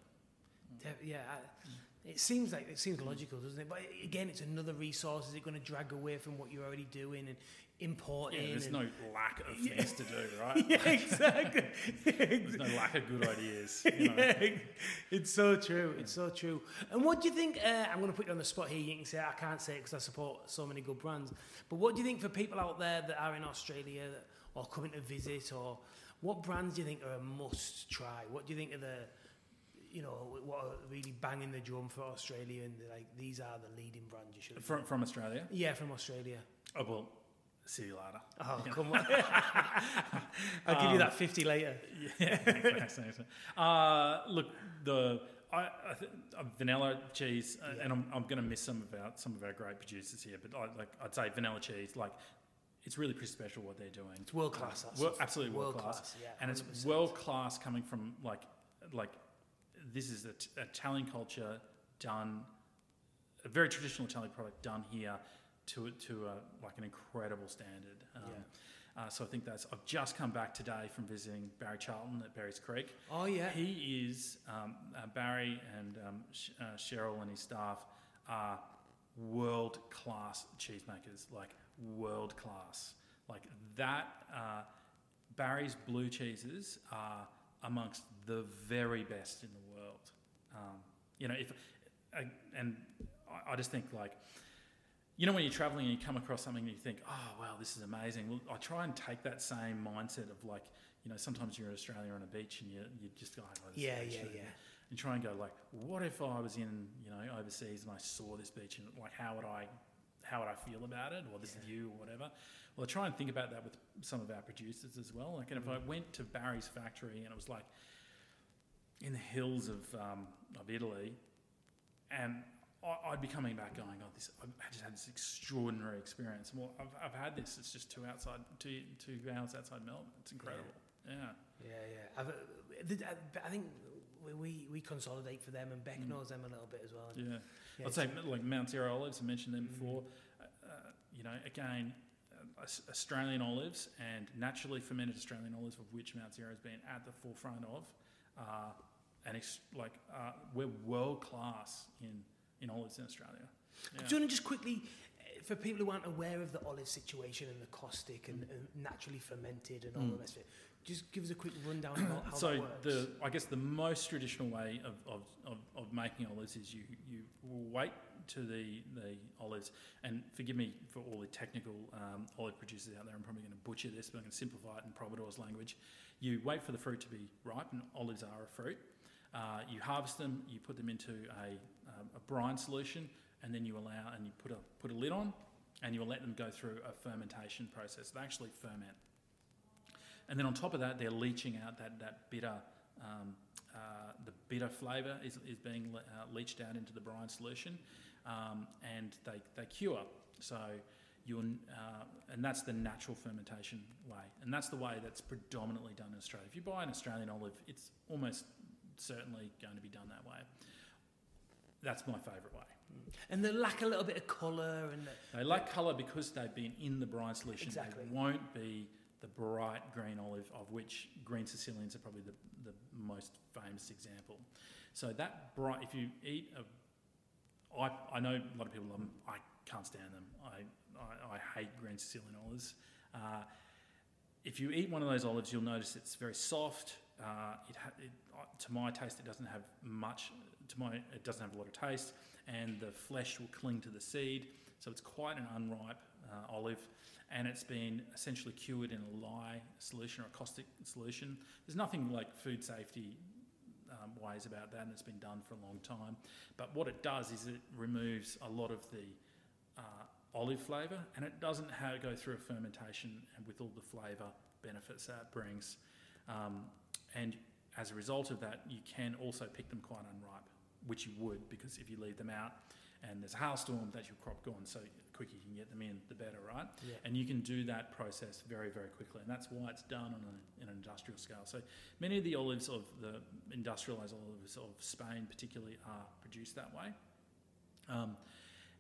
Def- yeah, I, it seems like it seems logical, doesn't it? But again, it's another resource. Is it going to drag away from what you're already doing and importing? Yeah, there's and, no lack of Yeah. things to do, right? yeah, exactly. There's no lack of good ideas. You know? yeah, it's so true. It's so true. And what do you think? Uh, I'm going to put you on the spot here. You can say I can't say it because I support so many good brands. But what do you think for people out there that are in Australia that, or coming to visit, or what brands do you think are a must try? What do you think are the you know, what are really banging the drum for Australia and like these are the leading brands you should. From, from Australia? yeah, from Australia. Oh, well, see you later. Oh, come on. I'll give you that 50 later. Yeah, thanks, thanks, thanks. Uh, look, the I, I th- uh, Vannella cheese, uh, and I'm, I'm going to miss some of our some of our great producers here, but I, like I'd say Vannella cheese, like it's really pretty special what they're doing. It's world class. Well, absolutely world, World class, class, yeah, and it's world class coming from like like this is a t- Italian culture done a very traditional Italian product done here to to a, like an incredible standard. Um, uh, so I think that's. I've just come back today from visiting Barry Charlton at Berry's Creek. Oh, yeah. He is um, uh, Barry and um, Sh- uh, Cheryl and his staff are world class cheesemakers, like world class. Like that. Uh, Barry's blue cheeses are amongst the very best in the world. Um, you know, if I, and I, I just think like, you know, when you're traveling and you come across something and you think, oh wow, this is amazing. Well, I try and take that same mindset of like, you know, sometimes you're in Australia on a beach and you you just go, oh, Yeah, yeah, yeah. And try and go like, what if I was in you know overseas and I saw this beach and like how would I how would I feel about it or this view or whatever? Well, I try and think about that with some of our producers as well. Like, and if I Mm. went to Barry's factory and it was like in the hills of um, of Italy, and I- I'd be coming back going, "Oh, this! I just had this extraordinary experience." Well, I've, I've had this. It's just two outside, two two hours outside Melbourne. It's incredible. Yeah, Yeah, yeah. I've, uh, I think we, we, consolidate for them, and Beck Mm. knows them a little bit as well. yeah. Yeah, I'd say like Mount Zero olives. I mentioned them before. Mm. Uh, uh, you know, again, uh, Australian olives and naturally fermented Australian olives, of which Mount Zero has been at the forefront of, uh, and ex- like uh, we're world class in in olives in Australia. Yeah. Do you want to just quickly, uh, for people who aren't aware of the olive situation and the caustic and, and naturally fermented and all the Mm. rest of it, just give us a quick rundown about how that so works. the I guess the most traditional way of, of, of, of making olives is you, you wait to the, the olives. And forgive me for all the technical um, olive producers out there. I'm probably going to butcher this but I'm going to simplify it in providor's language. You wait for the fruit to be ripe and olives are a fruit. Uh, you harvest them you put them into a, um, a brine solution and then you allow and you put a put a lid on and you will let them go through a fermentation process. They actually ferment. And then on top of that, they're leaching out that, that bitter, um, uh, the bitter flavour is, is being le- uh, leached out into the brine solution, um, and they, they cure. So you're, uh, and that's the natural fermentation way, and that's the way that's predominantly done in Australia. If you buy an Australian olive, it's almost certainly going to be done that way. That's my favourite way. and they lack a little bit of colour and the, They lack colour because they've been in the brine solution. Exactly. They won't be the bright green olive, of which green Sicilians are probably the, the most famous example. So that bright, if you eat a, I, I know a lot of people love them. I can't stand them. I, I, I hate green Sicilian olives. Uh, if you eat one of those olives, you'll notice it's very soft. Uh, it, ha- it, uh, to my taste, it doesn't have much. To my, it doesn't have a lot of taste, and the flesh will cling to the seed. So it's quite an unripe uh, olive, and it's been essentially cured in a lye solution or a caustic solution. There's nothing like food safety um, ways about that, and it's been done for a long time. But what it does is it removes a lot of the uh, olive flavour, and it doesn't have, go through a fermentation and with all the flavour benefits that brings. Um, and as a result of that, you can also pick them quite unripe, which you would because if you leave them out and there's a hailstorm, that's your crop gone. So quicker you can get them in, the better, right? Yeah. And you can do that process very, very quickly, and that's why it's done on a, an industrial scale. So many of the olives of the industrialised olives of Spain, particularly, are produced that way. Um,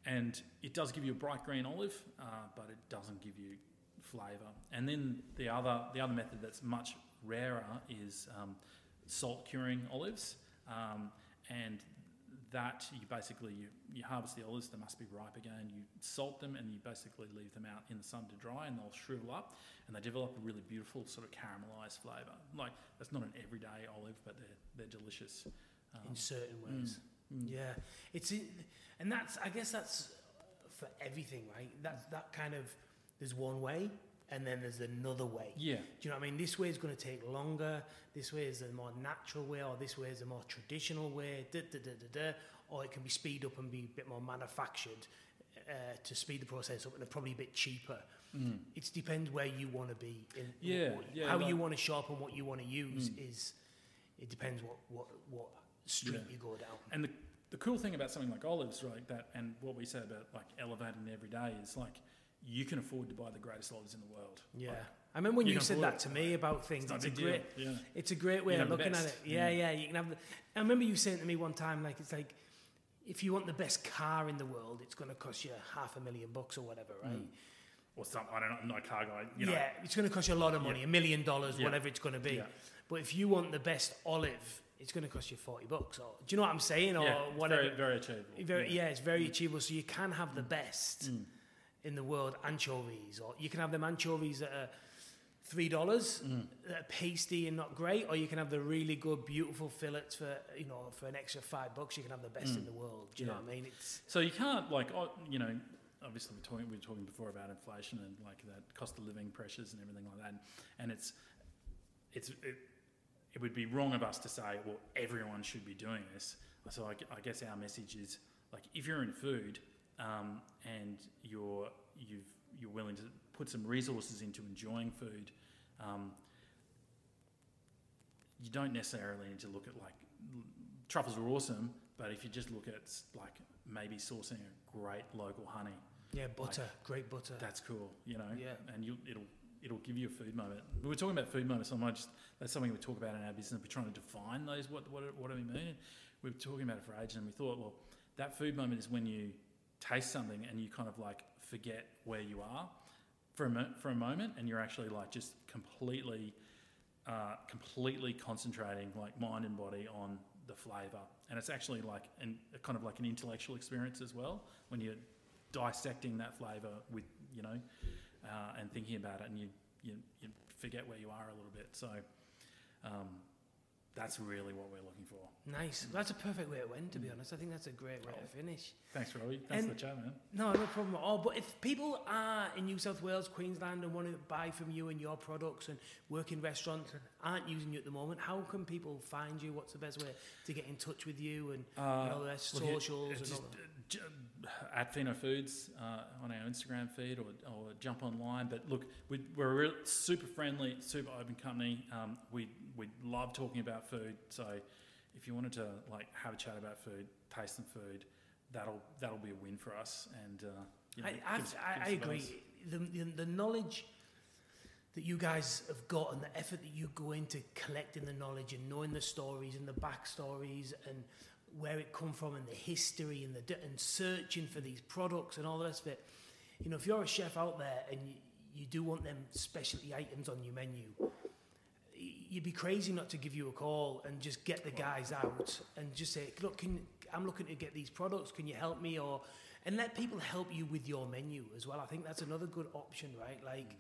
and it does give you a bright green olive, uh, but it doesn't give you flavour. And then the other the other method that's much rarer is um, salt curing olives, um, and that you basically you, you harvest the olives, they must be ripe again. You salt them and you basically leave them out in the sun to dry, and they'll shrivel up, and they develop a really beautiful sort of caramelised flavour. Like that's not an everyday olive, but they're they're delicious. Um, in certain ways. mm. Yeah, it's in, and that's I guess that's for everything, right? That's that kind of there's one way, and then there's another way. yeah. Do you know what I mean? This way is going to take longer. This way is a more natural way, or this way is a more traditional way. Da, da, da, da, da. Or it can be speed up and be a bit more manufactured. Uh, to speed the process up and probably a bit cheaper. It depends where you want to be in Mm. Yeah, what, yeah, how like- you want to sharpen what you want to use Mm. is it depends what what what street Yeah. you go down. And the, the cool thing about something like olives, right, that and what we say about like elevating every day is like you can afford to buy the greatest olives in the world. Yeah, Like, I remember when you you, said that it. to me about things. it's It's, a great. Yeah. it's a great way of can have the looking at it. best. Yeah, Mm. yeah. You can have. The, I remember you saying to me one time, like it's like, if you want the best car in the world, it's going to cost you half a million bucks or whatever, right? Mm. Or something. I don't know, I'm not a car guy. You know, yeah, it's going to cost you a lot of money, Yeah. a million dollars, Yeah. whatever it's going to be. Yeah. But if you want the best olive, it's going to cost you forty bucks. Or do you know what I'm saying? Or yeah, it's whatever. Very, very achievable. Very, yeah. it's very Mm. achievable. So you can have the best Mm. In the world anchovies, or you can have them anchovies that are three dollars, Mm. that are pasty and not great, or you can have the really good, beautiful fillets for you know for an extra five bucks. You can have the best in Mm. the world. Do you know what I mean? It's So you can't like you know obviously we're talking we were talking before about inflation and like that cost of living pressures and everything like that and it's it's it, it would be wrong of us to say well everyone should be doing this so I, I guess our message is like if you're in food um, and you're you've you're willing to put some resources into enjoying food um, you don't necessarily need to look at like truffles are awesome, but if you just look at like maybe sourcing a great local honey, yeah, butter, great butter. that's cool, you know. Yeah. And you it'll it'll give you a food moment. We were talking about food moments. So I just that's something we talk about in our business. We're trying to define those. What what what do we mean? We were talking about it for ages, and we thought, well, that food moment is when you taste something and you kind of like forget where you are for a mo- for a moment, and you're actually like just completely uh, completely concentrating like mind and body on the flavour, and it's actually like an, a kind of like an intellectual experience as well when you're dissecting that flavour with you know uh, and thinking about it, and you, you you forget where you are a little bit. So um, that's really what we're looking for. Nice. That's a perfect way to end. To be honest, I think that's a great way to finish. Thanks, Robbie. Thanks for And- the chat, man. No, no problem at all. But if people are in New South Wales, Queensland, and want to buy from you and your products and work in restaurants and aren't using you at the moment, how can people find you? What's the best way to get in touch with you and uh, you know, the rest, Look, it- socials it's and just, uh, all that? j- at Fino Foods uh, on our Instagram feed or, or jump online. But look, we, we're a real, super friendly, super open company. Um, we we love talking about food. So if you wanted to like have a chat about food, taste some food, that'll that'll be a win for us. And uh, you know, I, give I've, us- I, I agree. The, the, the knowledge that you guys have got and the effort that you go into collecting the knowledge and knowing the stories and the backstories and where it come from and the history and the and searching for these products and all the rest of it. You know, if you're a chef out there and you, you do want them specialty items on your menu, you'd be crazy not to give you a call and just get the guys out and just say, look, can, I'm looking to get these products. Can you help me? Or and let people help you with your menu as well. I think that's another good option, right? Like,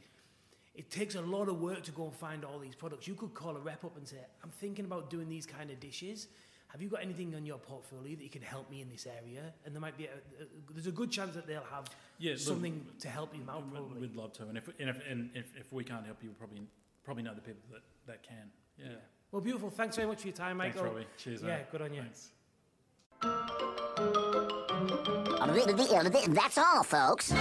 it takes a lot of work to go and find all these products. You could call a rep up and say, I'm thinking about doing these kind of dishes. Have you got anything on your portfolio that you can help me in this area? And there might be a, a, there's a good chance that they'll have Yeah, look, something to help you out. We'd- Probably. We'd love to, and if and if, and if, if we can't help you, we probably probably know the people that, that can. Yeah. Well, beautiful. Thanks very much for your time, Michael. Thanks, Robbie. Cheers. Yeah, mate. good on you. Thanks. That's all, folks.